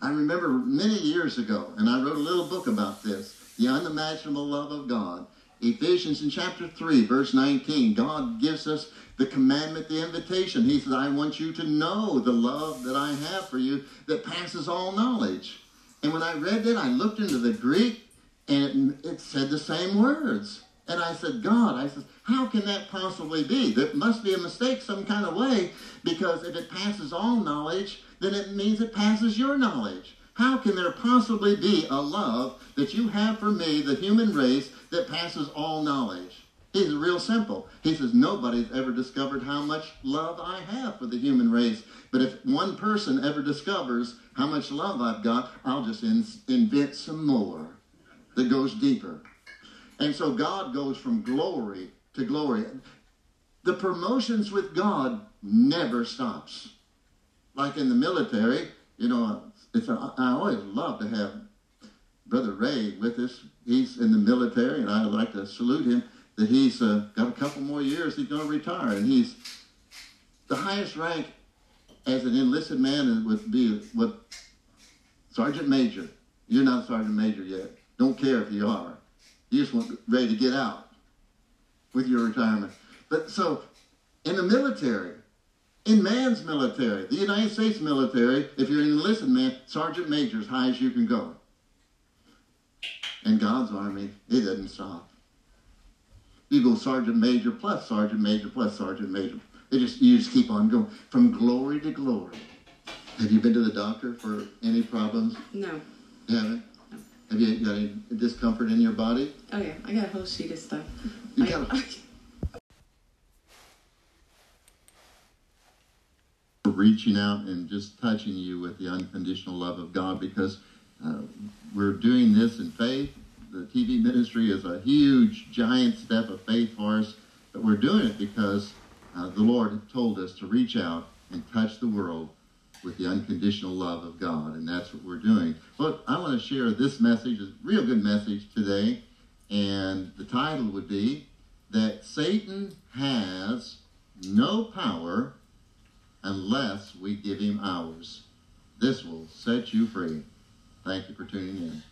I remember many years ago, and I wrote a little book about this the unimaginable love of God. Ephesians in chapter 3, verse 19, God gives us the commandment, the invitation. He says, I want you to know the love that I have for you that passes all knowledge. And when I read that, I looked into the Greek And it, it said the same words. And I said, God, I said, how can that possibly be? There must be a mistake some kind of way because if it passes all knowledge, then it means it passes your knowledge. How can there possibly be a love that you have for me, the human race, that passes all knowledge? He's real simple. He says, Nobody's ever discovered how much love I have for the human race. But if one person ever discovers how much love I've got, I'll just in- invent some more that goes deeper. And so God goes from glory to glory. The promotions with God never stops. Like in the military, you know, it's a, I always love to have Brother Ray with us. He's in the military, and I'd like to salute him that he's uh, got a couple more years. He's going to retire, and he's the highest rank as an enlisted man would be what sergeant major. You're not a sergeant major yet. Don't care if you are. You just want ready to get out with your retirement. But so in the military, in man's military, the United States military, if you're an enlisted man, sergeant major as high as you can go. In God's army, it doesn't stop. You go sergeant major plus sergeant major plus sergeant major. It just you just keep on going from glory to glory. Have you been to the doctor for any problems? No. You haven't? Have you got any discomfort in your body? Oh yeah, I got a whole sheet of stuff. You I- got reaching out and just touching you with the unconditional love of God because uh, we're doing this in faith. The TV ministry is a huge, giant step of faith for us, but we're doing it because uh, the Lord told us to reach out and touch the world with the unconditional love of God, and that's what we're doing. But I want to share this message, a real good message today, and the title would be that Satan has no power unless we give him ours. This will set you free. Thank you for tuning in.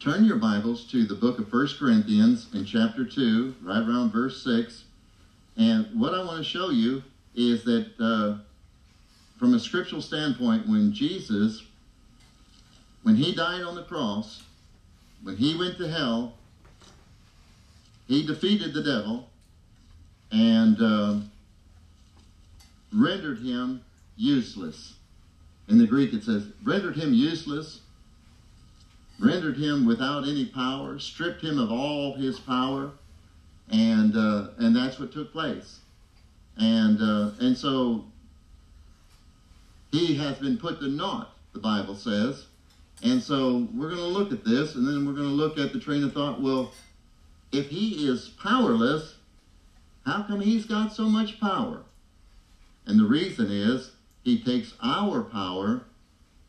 Turn your Bibles to the book of 1 Corinthians in chapter 2, right around verse 6. And what I want to show you is that uh, from a scriptural standpoint, when Jesus, when he died on the cross, when he went to hell, he defeated the devil and uh, rendered him useless. In the Greek, it says, rendered him useless, rendered him without any power, stripped him of all his power, and uh, and that's what took place. And uh, and so he has been put to naught, the Bible says. And so we're going to look at this, and then we're going to look at the train of thought. Well, if he is powerless, how come he's got so much power? And the reason is he takes our power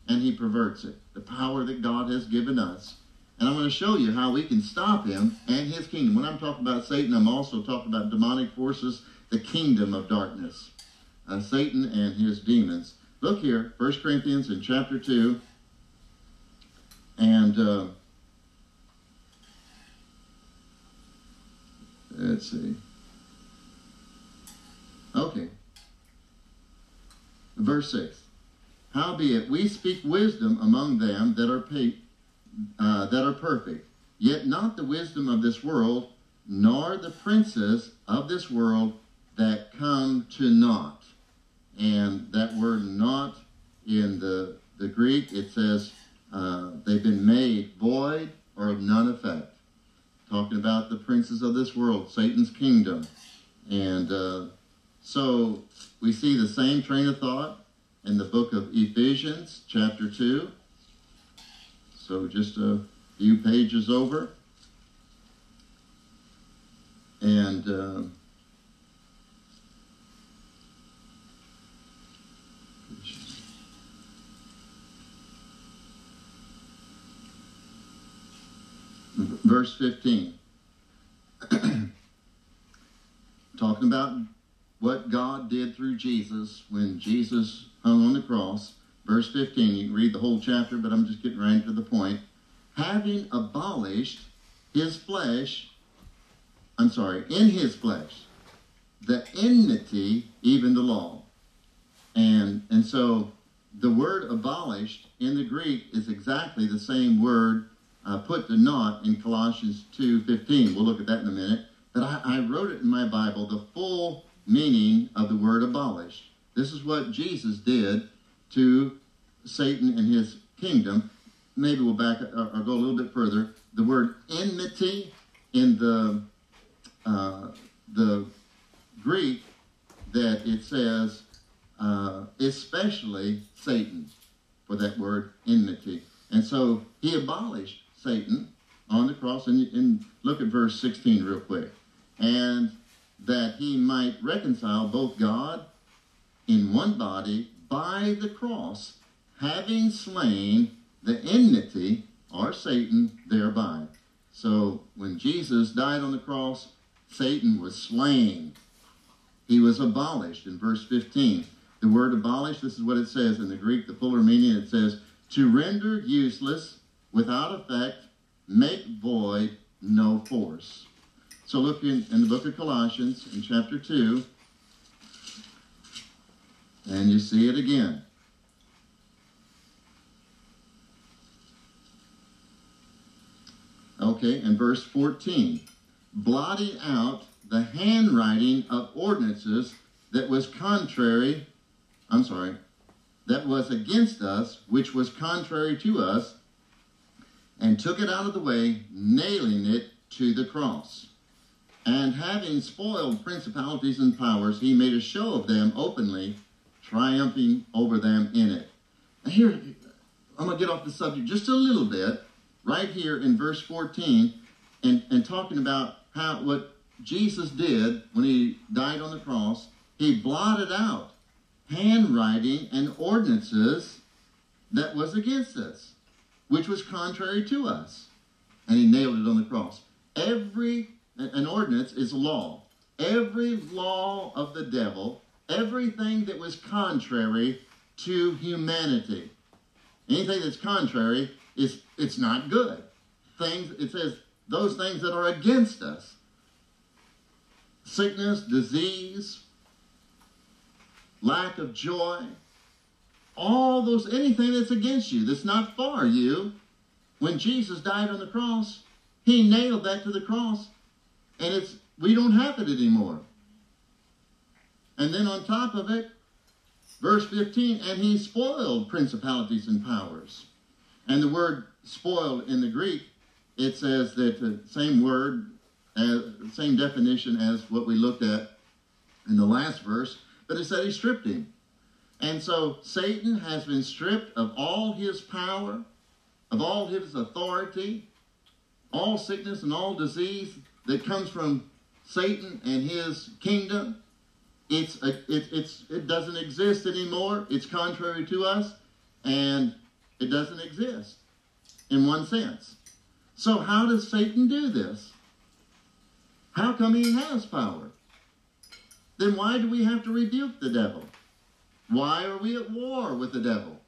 and he perverts it, the power that God has given us. And I'm going to show you how we can stop him and his kingdom. When I'm talking about Satan, I'm also talking about demonic forces, the kingdom of darkness, uh, Satan and his demons. Look here, 1 Corinthians in chapter 2. And uh, let's see. Okay. Verse 6. Howbeit we speak wisdom among them that are pa- uh, that are perfect, yet not the wisdom of this world, nor the princes of this world that come to naught. And that word not in the, the Greek, it says uh, they've been made void or of none effect. Talking about the princes of this world, Satan's kingdom. And uh, so we see the same train of thought in the book of Ephesians, chapter 2. So just a few pages over. And uh, verse 15. Talking about what God did through Jesus when Jesus hung on the cross. Verse 15, you can read the whole chapter, but I'm just getting right to the point. Having abolished his flesh, I'm sorry, in his flesh, the enmity, even the law. And, and so the word abolished in the Greek is exactly the same word uh, put to naught in Colossians 2.15. We'll look at that in a minute. But I, I wrote it in my Bible, the full meaning of the word abolish. This is what Jesus did to Satan and his kingdom. Maybe we'll back or, or go a little bit further. The word enmity in the uh, the Greek that it says uh, especially Satan for that word enmity. And so he abolished Satan on the cross. And, and look at verse 16 real quick. And that he might reconcile both God in one body by the cross, having slain the enmity or Satan thereby. So when Jesus died on the cross, Satan was slain. He was abolished in verse 15. The word abolish, this is what it says in the Greek, the fuller meaning, it says, to render useless, without effect, make void, no force. So look in, in the book of Colossians in chapter 2, and you see it again. Okay, and verse 14. Blotting out the handwriting of ordinances that was contrary, I'm sorry, that was against us, which was contrary to us, and took it out of the way, nailing it to the cross. And having spoiled principalities and powers, he made a show of them openly, triumphing over them in it. Now here, I'm going to get off the subject just a little bit, right here in verse 14, and, and talking about how what Jesus did when he died on the cross, he blotted out handwriting and ordinances that was against us, which was contrary to us. And he nailed it on the cross. Every an ordinance is law. Every law of the devil, everything that was contrary to humanity. Anything that's contrary is it's not good. Things it says those things that are against us. Sickness, disease, lack of joy, all those, anything that's against you, that's not for you. When Jesus died on the cross, he nailed that to the cross, and it's we don't have it anymore. And then on top of it, verse 15, and he spoiled principalities and powers. And the word spoiled in the Greek, it says that the same word, uh, same definition as what we looked at in the last verse, but it said he stripped him. And so Satan has been stripped of all his power, of all his authority, all sickness and all disease that comes from Satan and his kingdom. It's, a, it, it's, it doesn't exist anymore. It's contrary to us, and it doesn't exist in one sense. So, how does Satan do this? How come he has power? then why do we have to rebuke the devil? Why are we at war with the devil?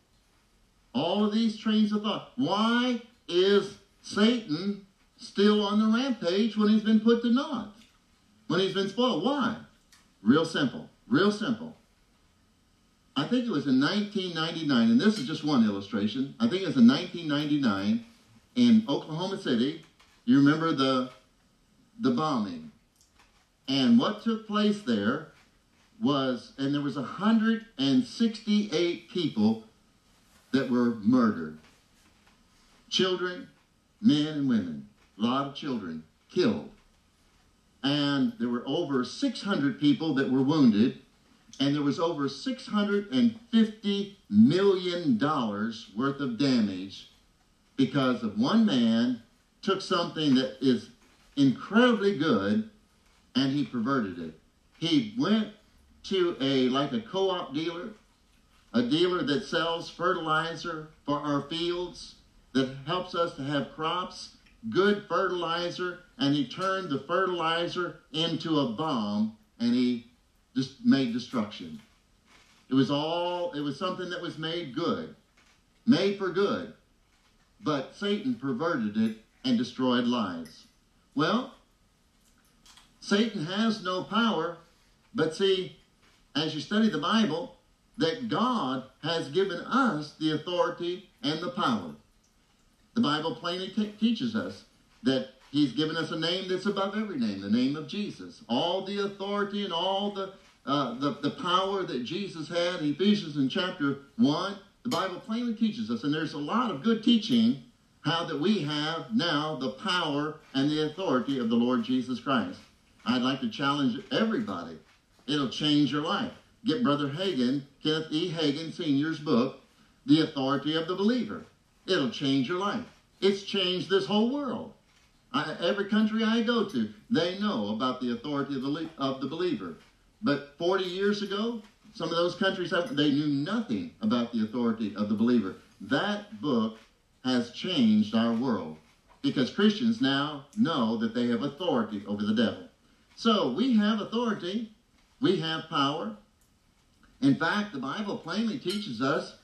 All of these trains of thought. Why is Satan still on the rampage when he's been put to naught? When he's been spoiled? Why? Real simple. Real simple. I think it was in 1999, and this is just one illustration. I think it was in 1999 in Oklahoma City. You remember the the bombing and what took place there was, and there was 168 people that were murdered. Children, men and women, a lot of children killed. And there were over 600 people that were wounded, and there was over $650 million worth of damage because of one man took something that is incredibly good and he perverted it. He went to a like a co-op dealer, a dealer that sells fertilizer for our fields that helps us to have crops, good fertilizer, and he turned the fertilizer into a bomb and he just made destruction. It was all it was something that was made good, made for good. But Satan perverted it and destroyed lives. Well, Satan has no power, but see, as you study the Bible, that God has given us the authority and the power. The Bible plainly te- teaches us that He's given us a name that's above every name, the name of Jesus. All the authority and all the, uh, the, the power that Jesus had, in Ephesians in chapter 1, the Bible plainly teaches us. And there's a lot of good teaching how that we have now the power and the authority of the Lord Jesus Christ. I'd like to challenge everybody. It'll change your life. Get Brother Hagin, Kenneth E. Hagin Sr.'s book, The Authority of the Believer. It'll change your life. It's changed this whole world. I, every country I go to, they know about the authority of the, of the believer. But 40 years ago, some of those countries, they knew nothing about the authority of the believer. That book has changed our world because Christians now know that they have authority over the devil. So we have authority, we have power. In fact, the Bible plainly teaches us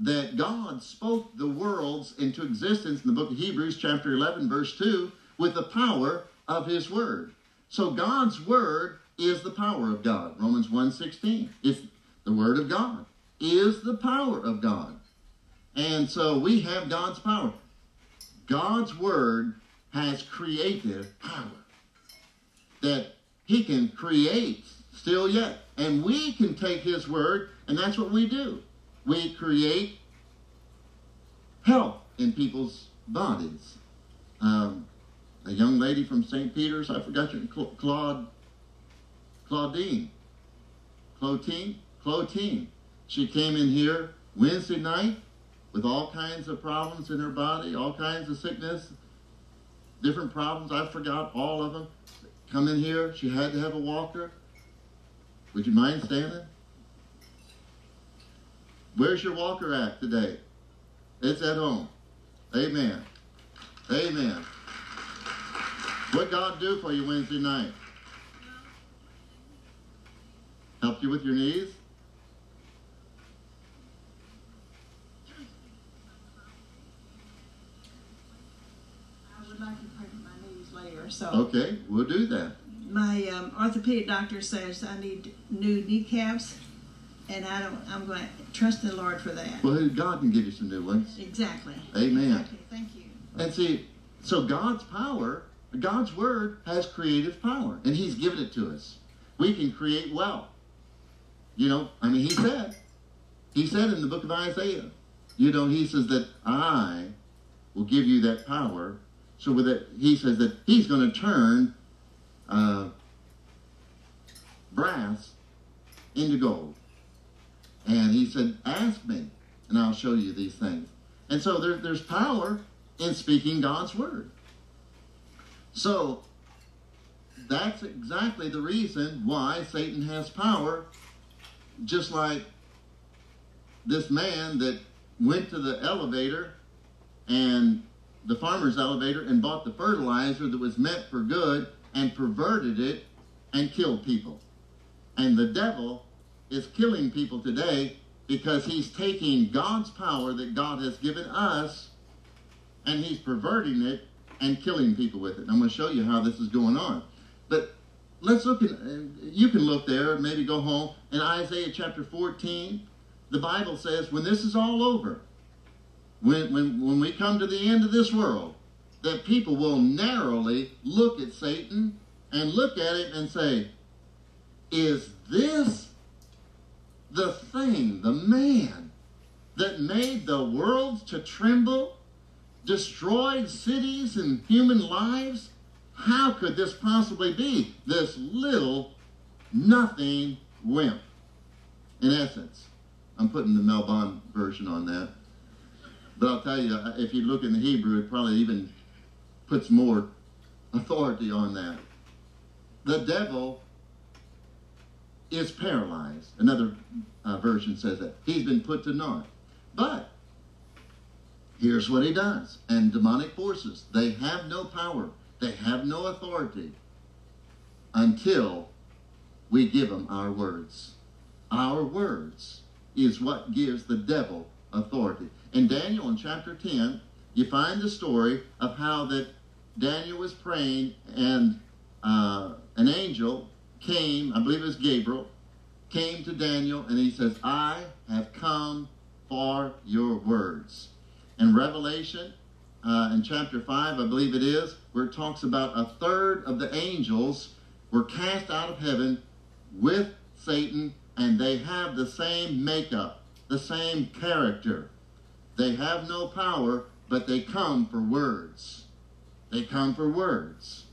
that God spoke the worlds into existence in the book of Hebrews, chapter 11, verse 2, with the power of his word. So God's word is the power of God. Romans 1:16. It's the word of God is the power of God. And so we have God's power. God's word has creative power. That he can create still yet. And we can take his word, and that's what we do. We create health in people's bodies. Um, a young lady from St. Peter's, I forgot your Claude, Claudine, Claudine, Claudine. She came in here Wednesday night with all kinds of problems in her body, all kinds of sickness, different problems. I forgot all of them. Come in here. She had to have a walker. Would you mind standing? Where's your walker at today? It's at home. Amen. Amen. What God do for you Wednesday night? Helped you with your knees? I would like to pray for my knees later. So Okay, we'll do that. my um, orthopedic doctor says I need new kneecaps, and I don't. I'm going to trust the Lord for that. Well, God can give you some new ones. Exactly. Amen. Exactly. Thank you. And see, so God's power, God's word has creative power, and He's given it to us. We can create wealth. You know, I mean, He said, He said in the book of Isaiah, you know, He says that I will give you that power. So with it, He says that He's going to turn uh, brass into gold. And He said, ask me, and I'll show you these things. And so there, there's power in speaking God's word. So that's exactly the reason why Satan has power, just like this man that went to the elevator and the farmer's elevator and bought the fertilizer that was meant for good and perverted it and killed people. And the devil is killing people today because he's taking God's power that God has given us and he's perverting it and killing people with it. I'm going to show you how this is going on. But let's look you can look there, maybe go home. In Isaiah chapter 14, the Bible says, when this is all over, when, when, when we come to the end of this world, that people will narrowly look at Satan and look at him and say, is this the thing, the man that made the world to tremble destroyed cities and human lives? How could this possibly be? This little nothing wimp. In essence, I'm putting the Mel Bond version on that. But I'll tell you, uh, if you look in the Hebrew, it probably even puts more authority on that. The devil is paralyzed. Another uh, version says that. He's been put to naught. But Here's what he does. And demonic forces, they have no power, they have no authority until we give them our words. Our words is what gives the devil authority. In Daniel in chapter 10, you find the story of how that Daniel was praying and uh, an angel came, I believe it was Gabriel, came to Daniel and he says, I have come for your words. In Revelation uh, in chapter 5, I believe it is, where it talks about a third of the angels were cast out of heaven with Satan, and they have the same makeup, the same character. They have no power, but they come for words. They come for words.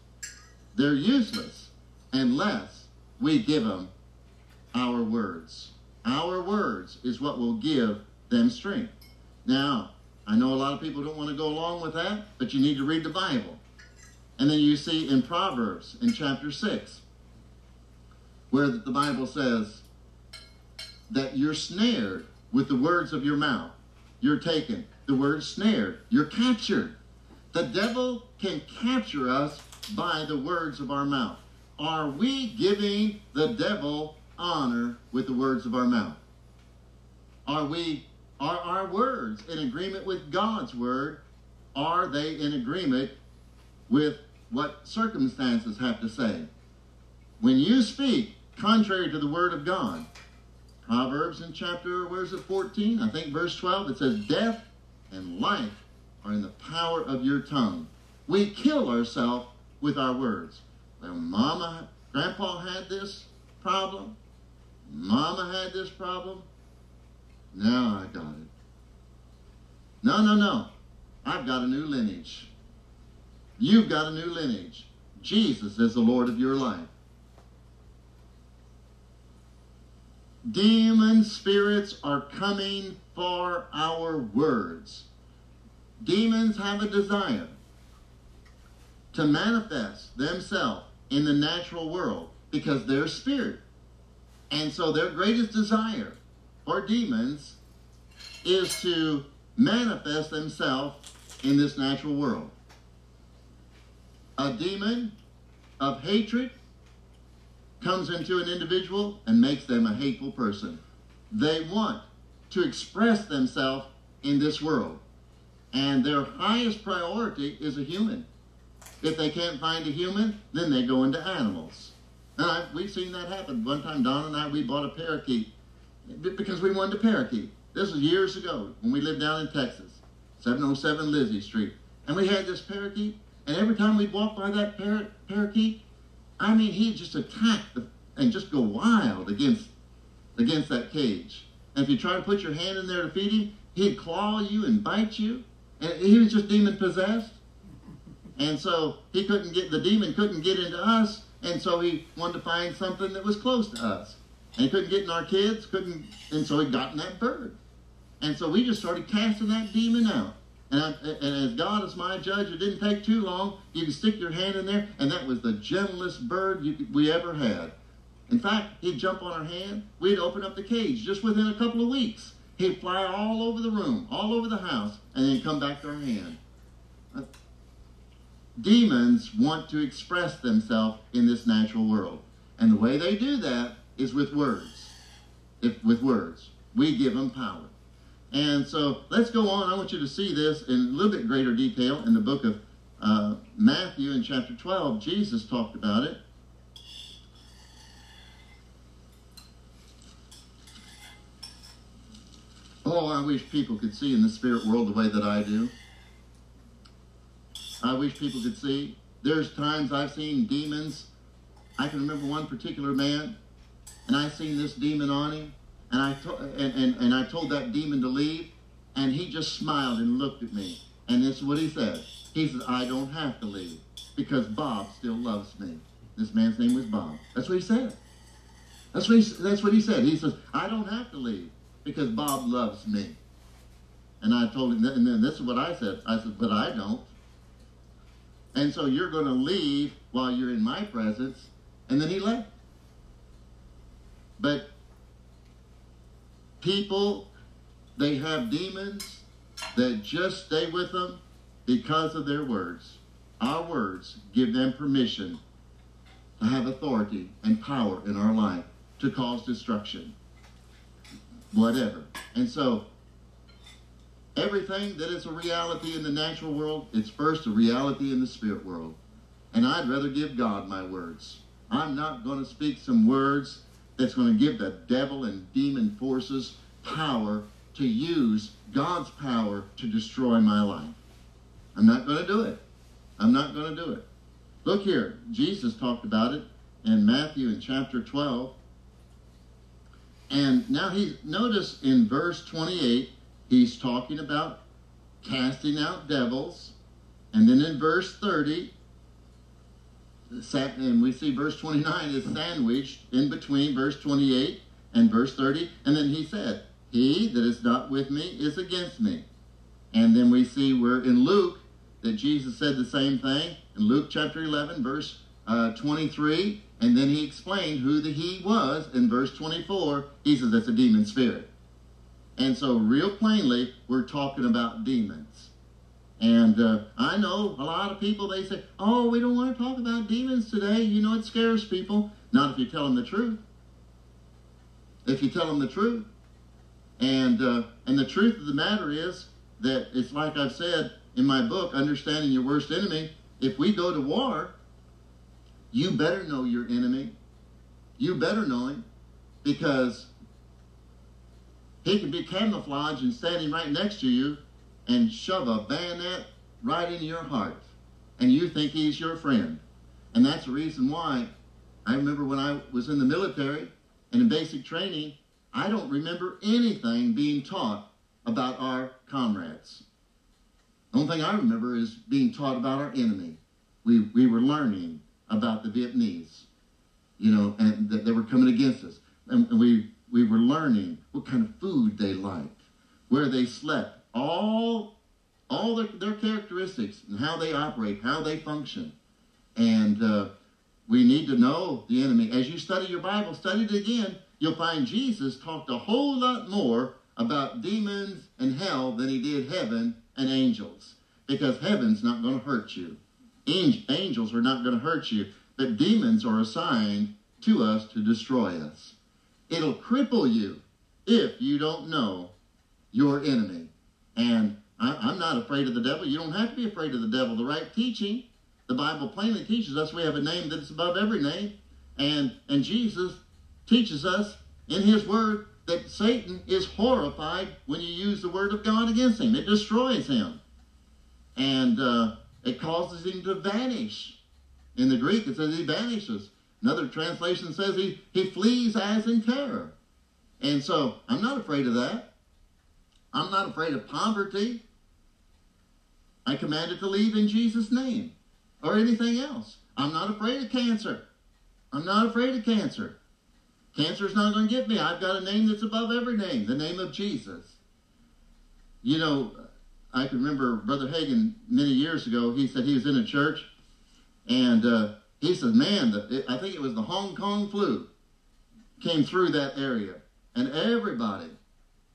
They're useless unless we give them our words. Our words is what will give them strength. Now, I know a lot of people don't want to go along with that, but you need to read the Bible. And then you see in Proverbs in chapter 6, where the Bible says that you're snared with the words of your mouth. You're taken. The word snared. You're captured. The devil can capture us by the words of our mouth. Are we giving the devil honor with the words of our mouth? Are we are our words in agreement with God's word? Are they in agreement with what circumstances have to say? When you speak contrary to the word of God, Proverbs in chapter, where's it, 14? I think verse 12, it says, Death and life are in the power of your tongue. We kill ourselves with our words. Mama, Grandpa had this problem. Mama had this problem. Now I got it. No, no, no. I've got a new lineage. You've got a new lineage. Jesus is the Lord of your life. Demon spirits are coming for our words. Demons have a desire to manifest themselves in the natural world because they're spirit. And so their greatest desire or demons is to manifest themselves in this natural world. A demon of hatred comes into an individual and makes them a hateful person. They want to express themselves in this world. And their highest priority is a human. If they can't find a human, then they go into animals. And I, we've seen that happen. One time, Don and I, we bought a parakeet because we wanted a parakeet. This was years ago when we lived down in Texas, 707 Lizzie Street. And we had this parakeet, and every time we'd walk by that par- parakeet, I mean, he'd just attack the, and just go wild against, against that cage. And if you try to put your hand in there to feed him, he'd claw you and bite you. And he was just demon possessed. And so he couldn't get, the demon couldn't get into us, and so he wanted to find something that was close to us. And he couldn't get in our kids, couldn't, and so he got in that bird. And so we just started casting that demon out. And, I, and as God is my judge, it didn't take too long. You can stick your hand in there, and that was the gentlest bird we ever had. In fact, he'd jump on our hand. We'd open up the cage just within a couple of weeks. He'd fly all over the room, all over the house, and then come back to our hand. Demons want to express themselves in this natural world. And the way they do that is with words. If with words. We give them power. And so let's go on. I want you to see this in a little bit greater detail in the book of uh, Matthew in chapter 12. Jesus talked about it. Oh, I wish people could see in the spirit world the way that I do. I wish people could see. There's times I've seen demons. I can remember one particular man and I seen this demon on him, and I to- and, and, and I told that demon to leave, and he just smiled and looked at me, and this is what he said. He said, "I don't have to leave because Bob still loves me." This man's name was Bob. That's what he said. That's what he, that's what he said. He says, "I don't have to leave because Bob loves me." And I told him, and then this is what I said. I said, "But I don't." And so you're going to leave while you're in my presence, and then he left. But people, they have demons that just stay with them because of their words. Our words give them permission to have authority and power in our life to cause destruction. Whatever. And so, everything that is a reality in the natural world, it's first a reality in the spirit world. And I'd rather give God my words. I'm not going to speak some words that's going to give the devil and demon forces power to use God's power to destroy my life. I'm not going to do it. I'm not going to do it. Look here. Jesus talked about it in Matthew in chapter 12. And now he notice in verse 28, he's talking about casting out devils. And then in verse 30, and we see verse 29 is sandwiched in between verse 28 and verse 30. And then he said, He that is not with me is against me. And then we see where in Luke that Jesus said the same thing in Luke chapter 11, verse uh, 23. And then he explained who the he was in verse 24. He says that's a demon spirit. And so, real plainly, we're talking about demons. And uh, I know a lot of people, they say, oh, we don't want to talk about demons today. You know, it scares people. Not if you tell them the truth. If you tell them the truth. And, uh, and the truth of the matter is that it's like I've said in my book, Understanding Your Worst Enemy. If we go to war, you better know your enemy. You better know him because he can be camouflaged and standing right next to you and shove a bayonet right in your heart. And you think he's your friend. And that's the reason why I remember when I was in the military and in basic training, I don't remember anything being taught about our comrades. The only thing I remember is being taught about our enemy. We, we were learning about the Vietnamese, you know, and that they were coming against us. And we, we were learning what kind of food they liked, where they slept, all, all their, their characteristics and how they operate, how they function. And uh, we need to know the enemy. As you study your Bible, study it again, you'll find Jesus talked a whole lot more about demons and hell than he did heaven and angels. Because heaven's not going to hurt you. Angels are not going to hurt you. But demons are assigned to us to destroy us. It'll cripple you if you don't know your enemy. And I, am not afraid of the devil. You don't have to be afraid of the devil. The right teaching, the Bible plainly teaches us we have a name that's above every name. And, and Jesus teaches us in his word that Satan is horrified when you use the word of God against him. It destroys him. And uh, it causes him to vanish. In the Greek, it says he vanishes. Another translation says he, he flees as in terror. And so I'm not afraid of that. I'm not afraid of poverty. I command it to leave in Jesus' name or anything else. I'm not afraid of cancer. I'm not afraid of cancer. Cancer's not going to get me. I've got a name that's above every name, the name of Jesus. You know, I can remember Brother Hagin many years ago, he said he was in a church and uh, he said, man, the, I think it was the Hong Kong flu came through that area and everybody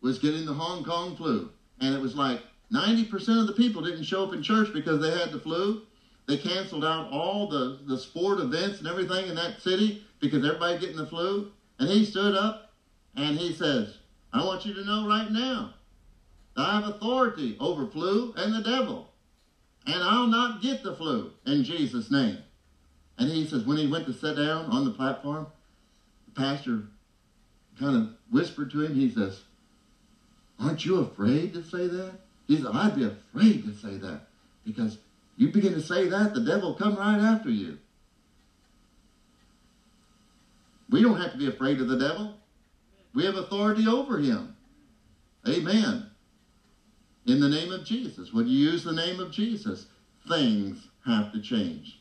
was getting the Hong Kong flu. And it was like 90% of the people didn't show up in church because they had the flu. They canceled out all the, the sport events and everything in that city because everybody getting the flu. And he stood up and he says, I want you to know right now, that I have authority over flu and the devil. And I'll not get the flu in Jesus' name. And he says, when he went to sit down on the platform, the pastor kind of whispered to him, he says, Aren't you afraid to say that? He said, I'd be afraid to say that because you begin to say that, the devil will come right after you. We don't have to be afraid of the devil. We have authority over him. Amen. In the name of Jesus. When you use the name of Jesus, things have to change.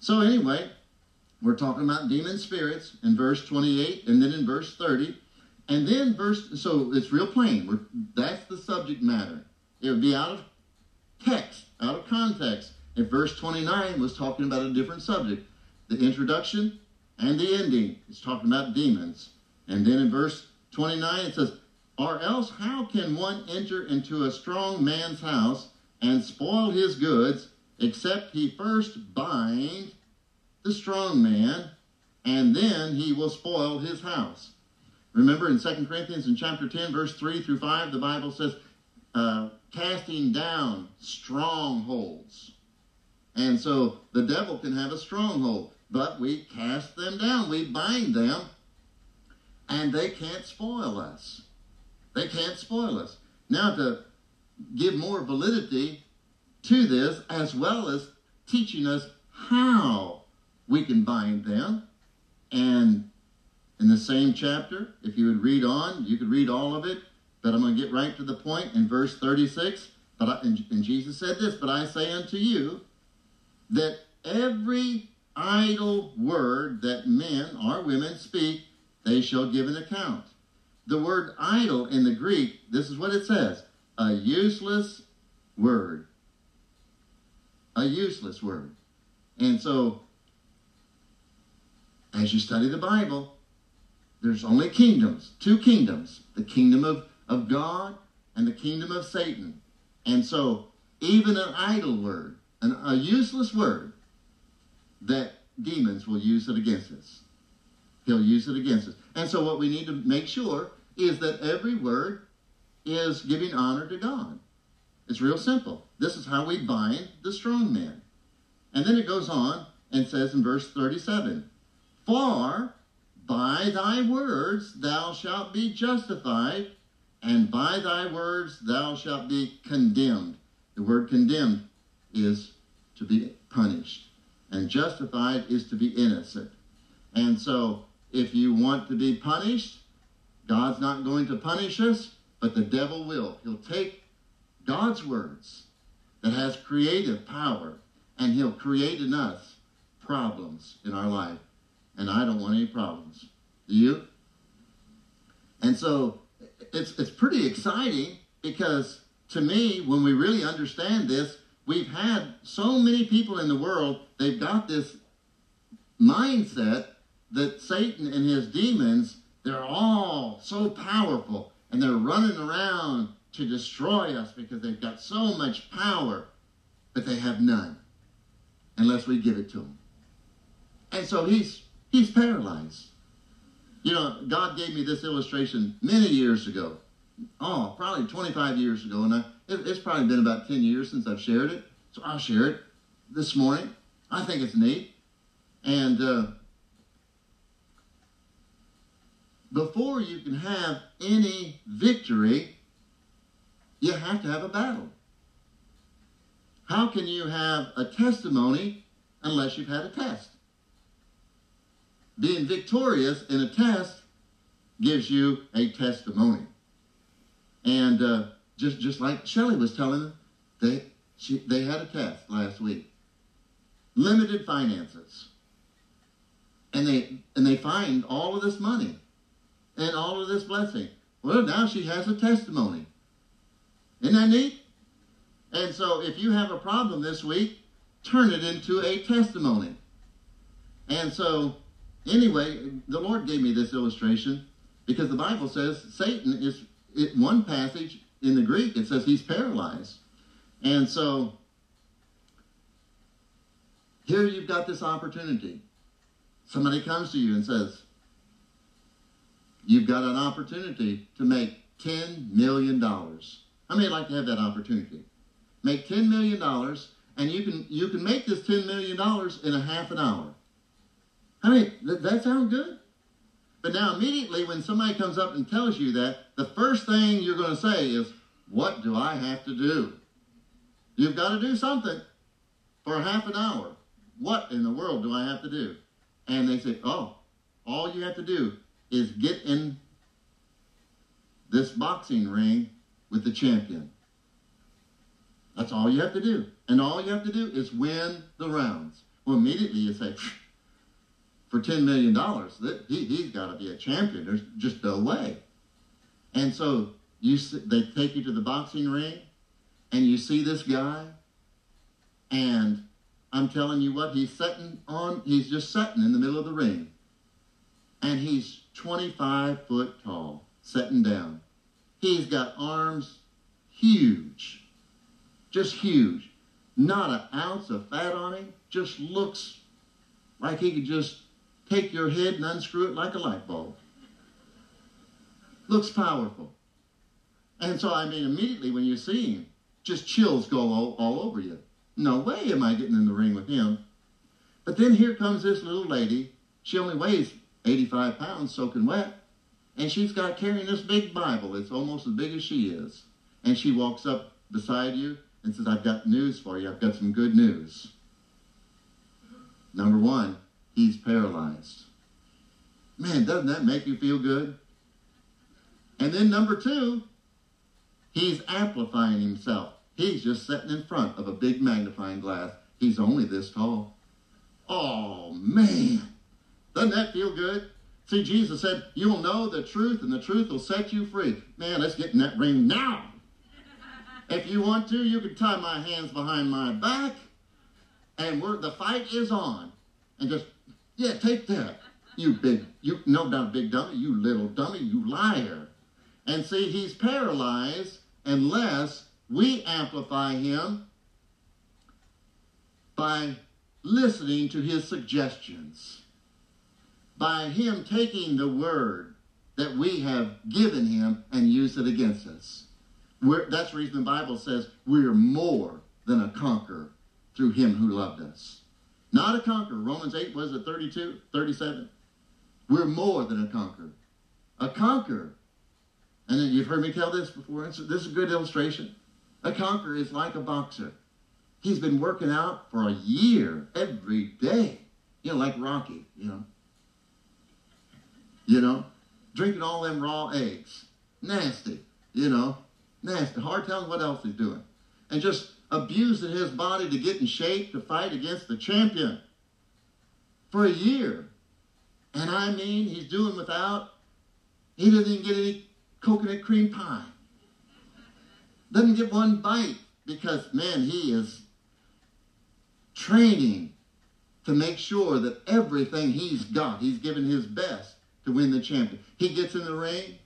So anyway, we're talking about demon spirits in verse 28 and then in verse 30. And then verse, so it's real plain. We're, that's the subject matter. It would be out of text, out of context. If verse 29 was talking about a different subject, the introduction and the ending is talking about demons. And then in verse 29 it says, Or else how can one enter into a strong man's house and spoil his goods, except he first bind the strong man, and then he will spoil his house? Remember in 2 Corinthians in chapter 10, verse 3 through 5, the Bible says, uh, casting down strongholds. And so the devil can have a stronghold, but we cast them down, we bind them, and they can't spoil us. They can't spoil us. Now, to give more validity to this as well as teaching us how we can bind them. And in the same chapter, if you would read on, you could read all of it, but I'm going to get right to the point in verse 36. But I, and, and Jesus said this, but I say unto you that every idle word that men or women speak, they shall give an account. The word idle in the Greek, this is what it says a useless word. A useless word. And so, as you study the Bible, there's only kingdoms, two kingdoms the kingdom of, of God and the kingdom of Satan. And so, even an idle word, an, a useless word, that demons will use it against us. He'll use it against us. And so, what we need to make sure is that every word is giving honor to God. It's real simple. This is how we bind the strong man. And then it goes on and says in verse 37 For by thy words thou shalt be justified, and by thy words thou shalt be condemned. The word condemned is to be punished, and justified is to be innocent. And so, if you want to be punished, God's not going to punish us, but the devil will. He'll take God's words that has creative power, and he'll create in us problems in our life. And I don't want any problems. Do you? And so it's it's pretty exciting because to me, when we really understand this, we've had so many people in the world, they've got this mindset that Satan and his demons, they're all so powerful and they're running around to destroy us because they've got so much power, but they have none unless we give it to them. And so he's he's paralyzed. You know, God gave me this illustration many years ago. Oh, probably 25 years ago, and I, it, it's probably been about 10 years since I've shared it. So I'll share it this morning. I think it's neat. And uh, before you can have any victory, you have to have a battle. How can you have a testimony unless you've had a test? Being victorious in a test gives you a testimony. And uh, just just like Shelley was telling them, they she, they had a test last week. Limited finances. And they and they find all of this money and all of this blessing. Well, now she has a testimony. Isn't that neat? And so if you have a problem this week, turn it into a testimony. And so, anyway, the Lord gave me this illustration because the Bible says Satan is, it, one passage in the Greek, it says he's paralyzed. And so, here you've got this opportunity. Somebody comes to you and says, You've got an opportunity to make $10 million. How many like to have that opportunity? Make $10 million, and you can, you can make this $10 million in a half an hour. I mean, th- that sound good? But now, immediately, when somebody comes up and tells you that, the first thing you're going to say is, What do I have to do? You've got to do something for half an hour. What in the world do I have to do? And they say, Oh, all you have to do is get in this boxing ring with the champion. That's all you have to do. And all you have to do is win the rounds. Well, immediately you say, for $10 million, he, he's got to be a champion. There's just no way. And so you they take you to the boxing ring, and you see this guy, and I'm telling you what, he's sitting on, he's just sitting in the middle of the ring. And he's 25 foot tall, sitting down. He's got arms huge, just huge. Not an ounce of fat on him, just looks like he could just take your head and unscrew it like a light bulb. Looks powerful. And so, I mean, immediately when you see him, just chills go all, all over you. No way am I getting in the ring with him. But then here comes this little lady. She only weighs 85 pounds soaking wet. And she's got carrying this big Bible. It's almost as big as she is. And she walks up beside you and says, I've got news for you. I've got some good news. Number one, he's paralyzed. Man, doesn't that make you feel good? And then number two, he's amplifying himself. He's just sitting in front of a big magnifying glass. He's only this tall. Oh, man. Doesn't that feel good? See, Jesus said, You will know the truth, and the truth will set you free. Man, let's get in that ring now. If you want to, you can tie my hands behind my back, and we're, the fight is on. And just, yeah, take that. You big, you, no, not big dummy, you little dummy, you liar. And see, he's paralyzed unless we amplify him by listening to his suggestions, by him taking the word that we have given him and use it against us. We're, that's the reason the Bible says we're more than a conqueror through him who loved us. Not a conqueror. Romans 8, was it 32, 37? We're more than a conqueror. A conqueror. And then you've heard me tell this before. This is a good illustration. A conqueror is like a boxer. He's been working out for a year every day. You know, like Rocky, you know. You know, drinking all them raw eggs. Nasty, you know. Nasty. Hard telling what else he's doing. And just abusing his body to get in shape to fight against the champion for a year. And I mean, he's doing without, he doesn't even get any coconut cream pie. Doesn't get one bite because, man, he is training to make sure that everything he's got, he's given his best to win the champion. He gets in the ring,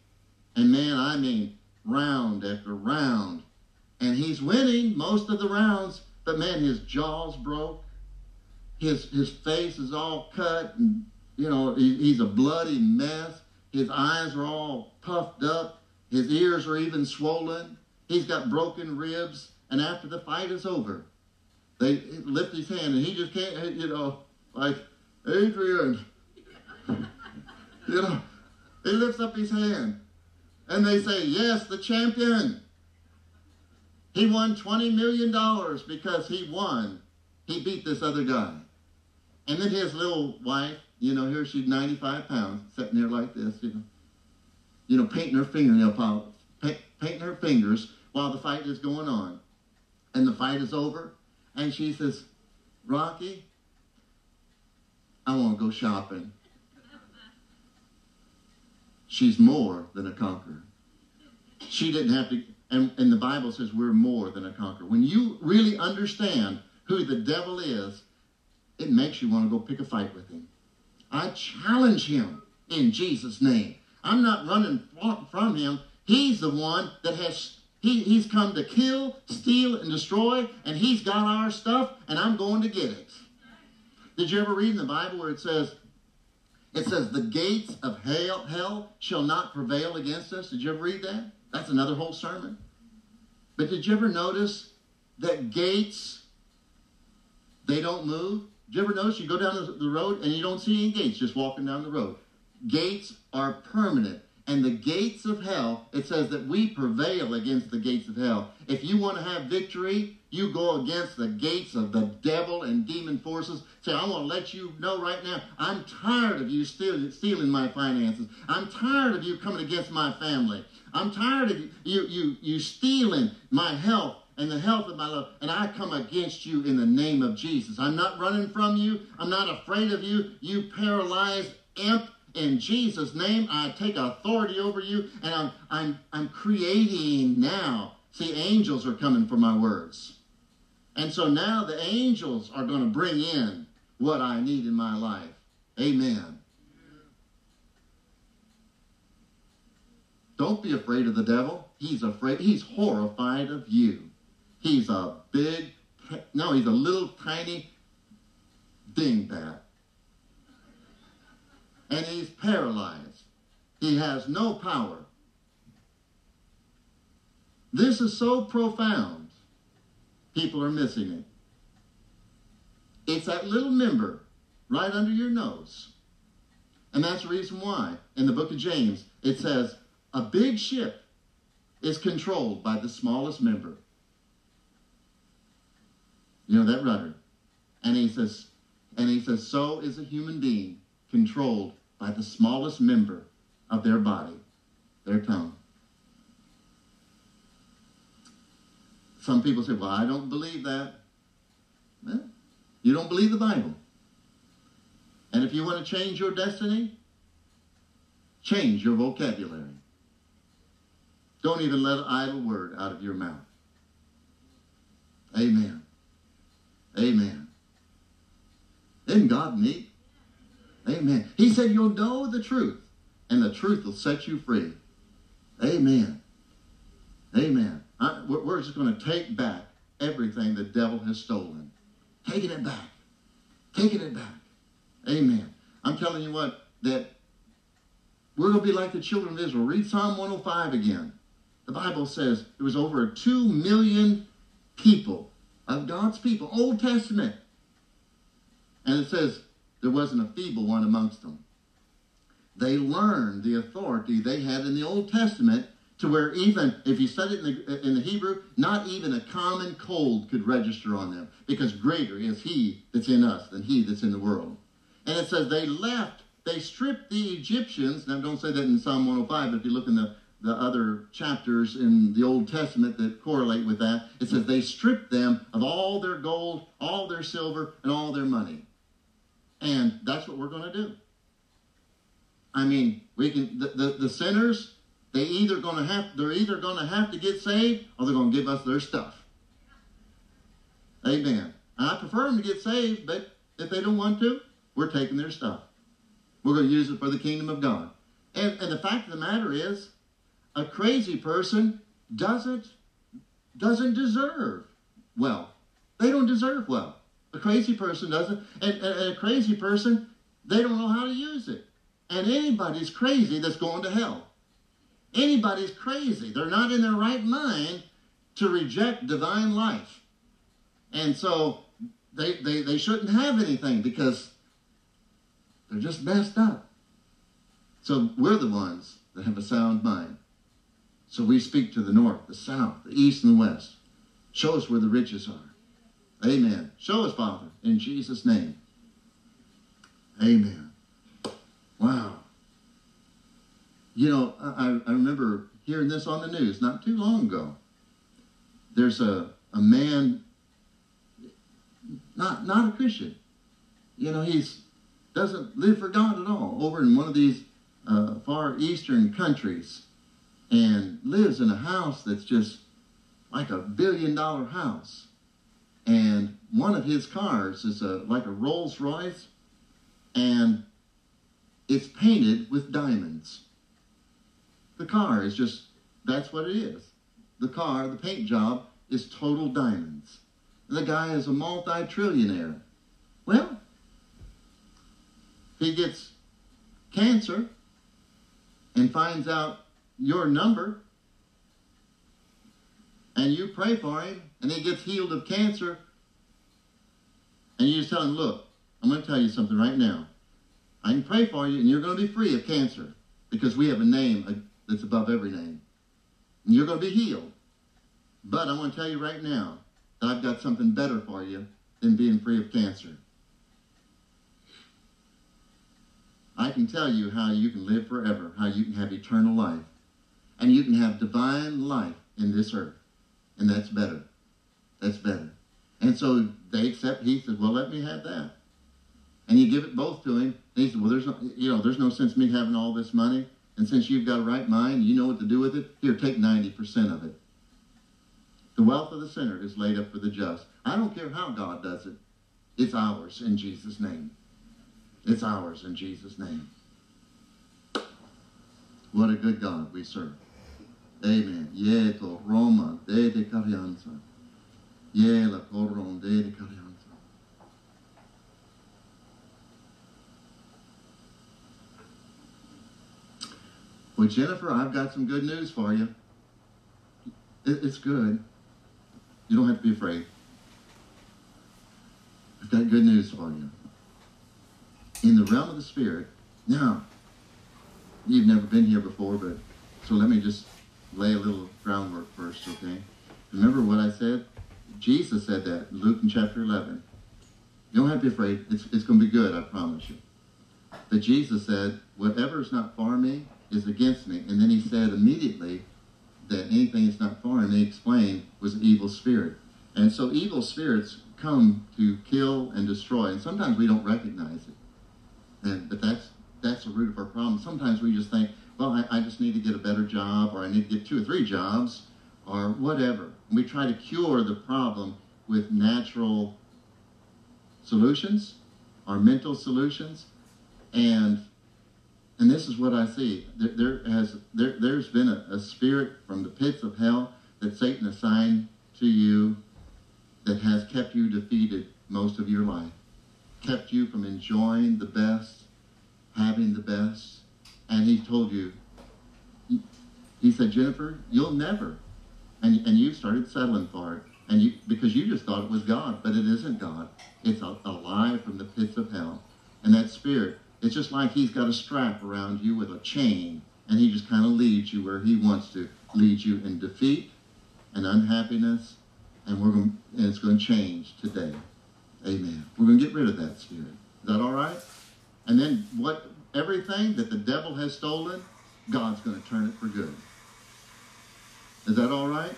and man, I mean, round after round. And he's winning most of the rounds, but man, his jaw's broke. His, his face is all cut, and, you know, he, he's a bloody mess. His eyes are all puffed up. His ears are even swollen. He's got broken ribs. And after the fight is over, they lift his hand, and he just can't, you know, like, Adrian. you know, he lifts up his hand. And they say, yes, the champion. He won $20 million because he won. He beat this other guy. And then his little wife, you know, here she's 95 pounds, sitting there like this, you know, you know, painting her fingernail polish, painting her fingers while the fight is going on. And the fight is over, and she says, Rocky, I want to go shopping. She's more than a conqueror. She didn't have to, and, and the Bible says we're more than a conqueror. When you really understand who the devil is, it makes you want to go pick a fight with him. I challenge him in Jesus' name. I'm not running from him. He's the one that has he, he's come to kill, steal, and destroy, and he's got our stuff, and I'm going to get it. Did you ever read in the Bible where it says, it says, the gates of hell, hell shall not prevail against us? Did you ever read that? That's another whole sermon. But did you ever notice that gates, they don't move? Did you ever notice you go down the road and you don't see any gates just walking down the road? Gates are permanent. And the gates of hell, it says that we prevail against the gates of hell. If you want to have victory, you go against the gates of the devil and demon forces. Say, I want to let you know right now, I'm tired of you stealing, my finances. I'm tired of you coming against my family. I'm tired of you, you, you, you stealing my health and the health of my love. And I come against you in the name of Jesus. I'm not running from you. I'm not afraid of you. You paralyzed imp in Jesus' name, I take authority over you, and I'm, I'm, I'm creating now. See, angels are coming for my words. And so now the angels are going to bring in what I need in my life. Amen. Don't be afraid of the devil. He's afraid. He's horrified of you. He's a big, no, he's a little tiny dingbat and he's paralyzed. He has no power. This is so profound, people are missing it. It's that little member right under your nose. And that's the reason why in the book of James it says a big ship is controlled by the smallest member. You know, that rudder. And he says, and he says, so is a human being controlled by the smallest member of their body, their tongue. Some people say, well, I don't believe that. Well, you don't believe the Bible. And if you want to change your destiny, change your vocabulary. Don't even let an idle word out of your mouth. Amen. Amen. Isn't God neat? Amen. He said, You'll know the truth, and the truth will set you free. Amen. Amen. We're just going to take back everything the devil has stolen. Taking it back. Taking it back. Amen. I'm telling you what, that we're going to be like the children of Israel. Read Psalm 105 again. The Bible says there was over 2 million people of God's people, Old Testament. And it says there wasn't a feeble one amongst them. They learned the authority they had in the Old Testament to where even, if you study it in the, in the Hebrew, not even a common cold could register on them because greater is he that's in us than he that's in the world. And it says they left, they stripped the Egyptians. Now, don't say that in Psalm 105, but if you look in the the other chapters in the Old Testament that correlate with that. It says they stripped them of all their gold, all their silver, and all their money. And that's what we're going to do. I mean, we can the, the, the sinners, they either to have they're either to have to get saved or they're to give us their stuff. Amen. I prefer them to get saved, but if they don't want to, we're taking their stuff. We're to use it for the kingdom of God. And, and the fact of the matter is, a crazy person doesn't doesn't deserve well. They don't deserve well. A crazy person doesn't, and, and a crazy person, they don't know how to use it. And anybody's crazy that's going to hell. Anybody's crazy. They're not in their right mind to reject divine life. And so they, they, they shouldn't have anything because they're just messed up. So we're the ones that have a sound mind. So we speak to the north, the south, the east, and the west. Show us where the riches are. Amen. Show us, Father, in Jesus' name. Amen. You know, I, I remember hearing this on the news not too long ago. There's a, a man, not, not a Christian. You know, he's doesn't live for God at all over in one of these uh, far eastern countries and lives in a house that's just like a billion dollar house. And one of his cars is a, like a Rolls Royce, and it's painted with diamonds. The car is just, that's what it is. The car, the paint job, is total diamonds. The guy is a multi-trillionaire. Well, he gets cancer and finds out your number and you pray for him and he gets healed of cancer and you just tell him, look, I'm going to tell you something right now. I can pray for you and you're going to be free of cancer because we have a name that's above every name. And you're going to be healed. But I want to tell you right now that I've got something better for you than being free of cancer. I can tell you how you can live forever, how you can have eternal life and you can have divine life in this earth. And that's better. That's better. And so they accept, he says, well, let me have that. And you give it both to him. And he said, well, there's no, you know, there's no sense me having all this money. And since you've got a right mind, you know what to do with it, here, take 90% of it. The wealth of the sinner is laid up for the just. I don't care how God does it. It's ours in Jesus' name. It's ours in Jesus' name. What a good God we serve. Amen. Roma de de coron de de Well, Jennifer, I've got some good news for you. It, it's good. You don't have to be afraid. I've got good news for you. In the realm of the Spirit, now, you've never been here before, but so let me just lay a little groundwork first, okay? Remember what I said? Jesus said that in Luke in chapter 11. You don't have to be afraid. It's, it's going to be good, I promise you. But Jesus said, whatever is not for me is against me. And then he said immediately that anything that's not foreign, he explained, was an evil spirit. And so evil spirits come to kill and destroy. And sometimes we don't recognize it. And, but that's, that's the root of our problem. Sometimes we just think, well, I, I just need to get a better job, or I need to get two or three jobs, or whatever. We try to cure the problem with natural solutions, our mental solutions, and and this is what I see. There, there has there, there's been a, a spirit from the pits of hell that Satan assigned to you that has kept you defeated most of your life, kept you from enjoying the best, having the best, and he told you. He said, Jennifer, you'll never, and and you started settling for it, and you because you just thought it was God, but it isn't God. It's a, a lie from the pits of hell, and that spirit it's just like he's got a strap around you with a chain, and he just kind of leads you where he wants to lead you in defeat and unhappiness, and we're going, and it's going to change today. Amen. We're going to get rid of that spirit. Is that all right? And then what? Everything that the devil has stolen, God's going to turn it for good. Is that all right?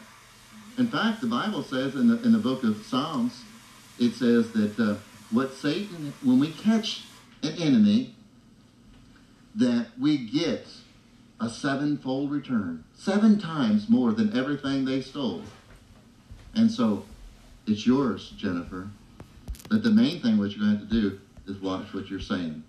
In fact, the Bible says in the in the book of Psalms, it says that uh, what Satan, when we catch enemy, that we get a sevenfold return, seven times more than everything they stole. And so it's yours, Jennifer. But the main thing what you're going to have to do is watch what you're saying.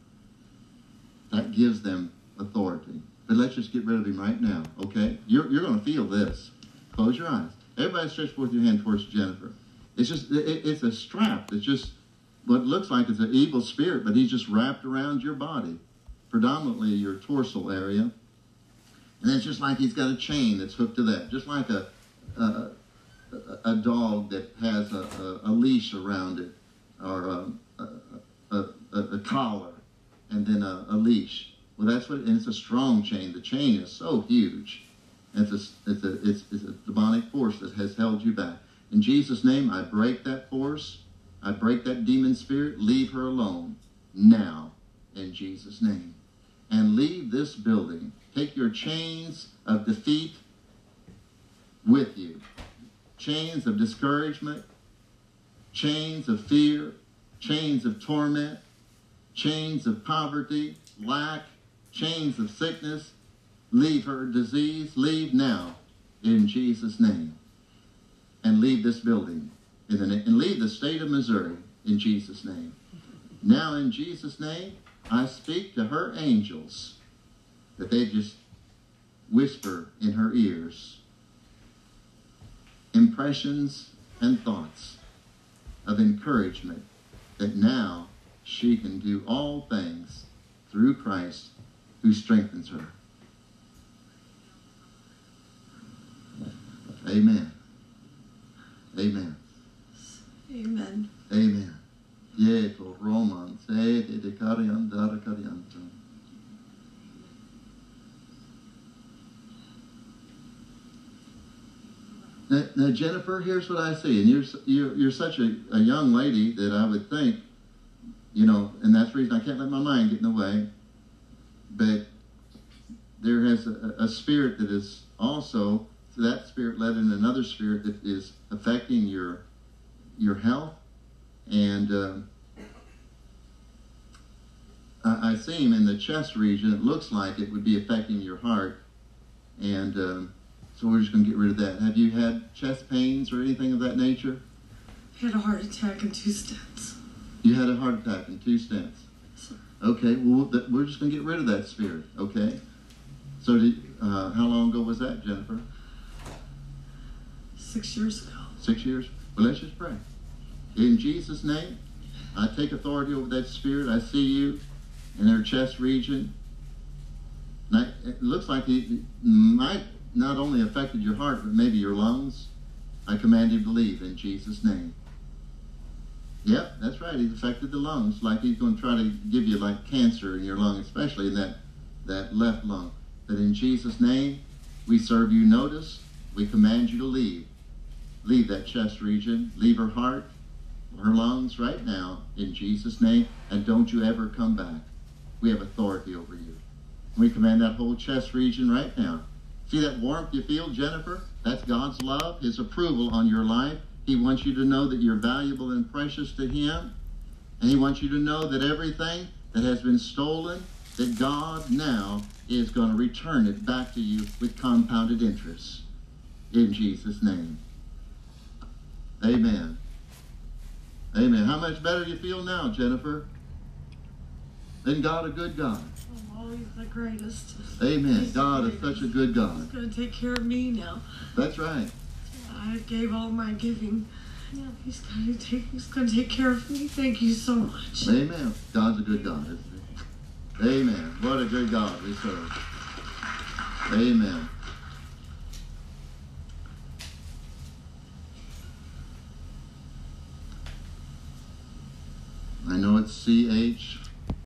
That gives them authority. But let's just get rid of him right now, okay? You're, you're going to feel this. Close your eyes. Everybody stretch forth your hand towards Jennifer. It's just, it, it's a strap. It's just what looks like it's an evil spirit, but he's just wrapped around your body, predominantly your torso area. And it's just like he's got a chain that's hooked to that, just like a, a, a dog that has a, a, a, leash around it, or um, a, a collar, and then a, leash. Well, that's what, and it's a strong chain. The chain is so huge. It's a, it's, a, it's, it's a demonic force that has held you back. In Jesus' name, I break that force. I break that demon spirit. Leave her alone now in Jesus' name. And leave this building. Take your chains of defeat with you. Chains of discouragement, chains of fear, chains of torment, chains of poverty, lack, chains of sickness. Leave her disease. Leave now in Jesus' name. And leave this building in the, and leave the state of Missouri in Jesus' name. Now, in Jesus' name, I speak to her angels that they just whisper in her ears impressions and thoughts of encouragement that now she can do all things through Christ who strengthens her. Amen. Amen. Amen. Amen. Yeto Roman sete de cariandara carianta. Now, now, Jennifer, here's what I see, and you're you're, you're such a, a young lady that I would think, you know, and that's the reason I can't let my mind get in the way. But there has a, a spirit that is also that spirit led in another spirit that is affecting your your health, and uh, I, I, see him in the chest region. It looks like it would be affecting your heart, and um, so we're just going to get rid of that. Have you had chest pains or anything of that nature? I had a heart attack and two stents. You had a heart attack and two stents. Okay, well, we're just going to get rid of that spirit, okay? So, did, uh, how long ago was that, Jennifer? Six years ago. Six years? Well, let's just pray. In Jesus' name, I take authority over that spirit. I see you in their chest region. It looks like it might not only affected your heart, but maybe your lungs. I command you to leave in Jesus' name. Yep, that's right. He's affected the lungs, like he's going to try to give you like cancer in your lung, especially in that, that left lung. But in Jesus' name, we serve you notice. We command you to leave leave that chest region, leave her heart, her lungs right now in Jesus' name, and don't you ever come back. We have authority over you. We command that whole chest region right now. See that warmth you feel, Jennifer? That's God's love, His approval on your life. He wants you to know that you're valuable and precious to Him. And He wants you to know that everything that has been stolen, that God now is going to return it back to you with compounded interest. In Jesus' name. Amen. Amen. How much better you feel now, Jennifer? Isn't God a good God? I'm always the greatest. Amen. He's the God is such a good God. He's going to take care of me now. That's right. I gave all my giving. Yeah, he's going to take. He's going to take care of me. Thank you so much. Amen. God's a good God, isn't he? Amen. What a good God we serve. Amen. I know it's CH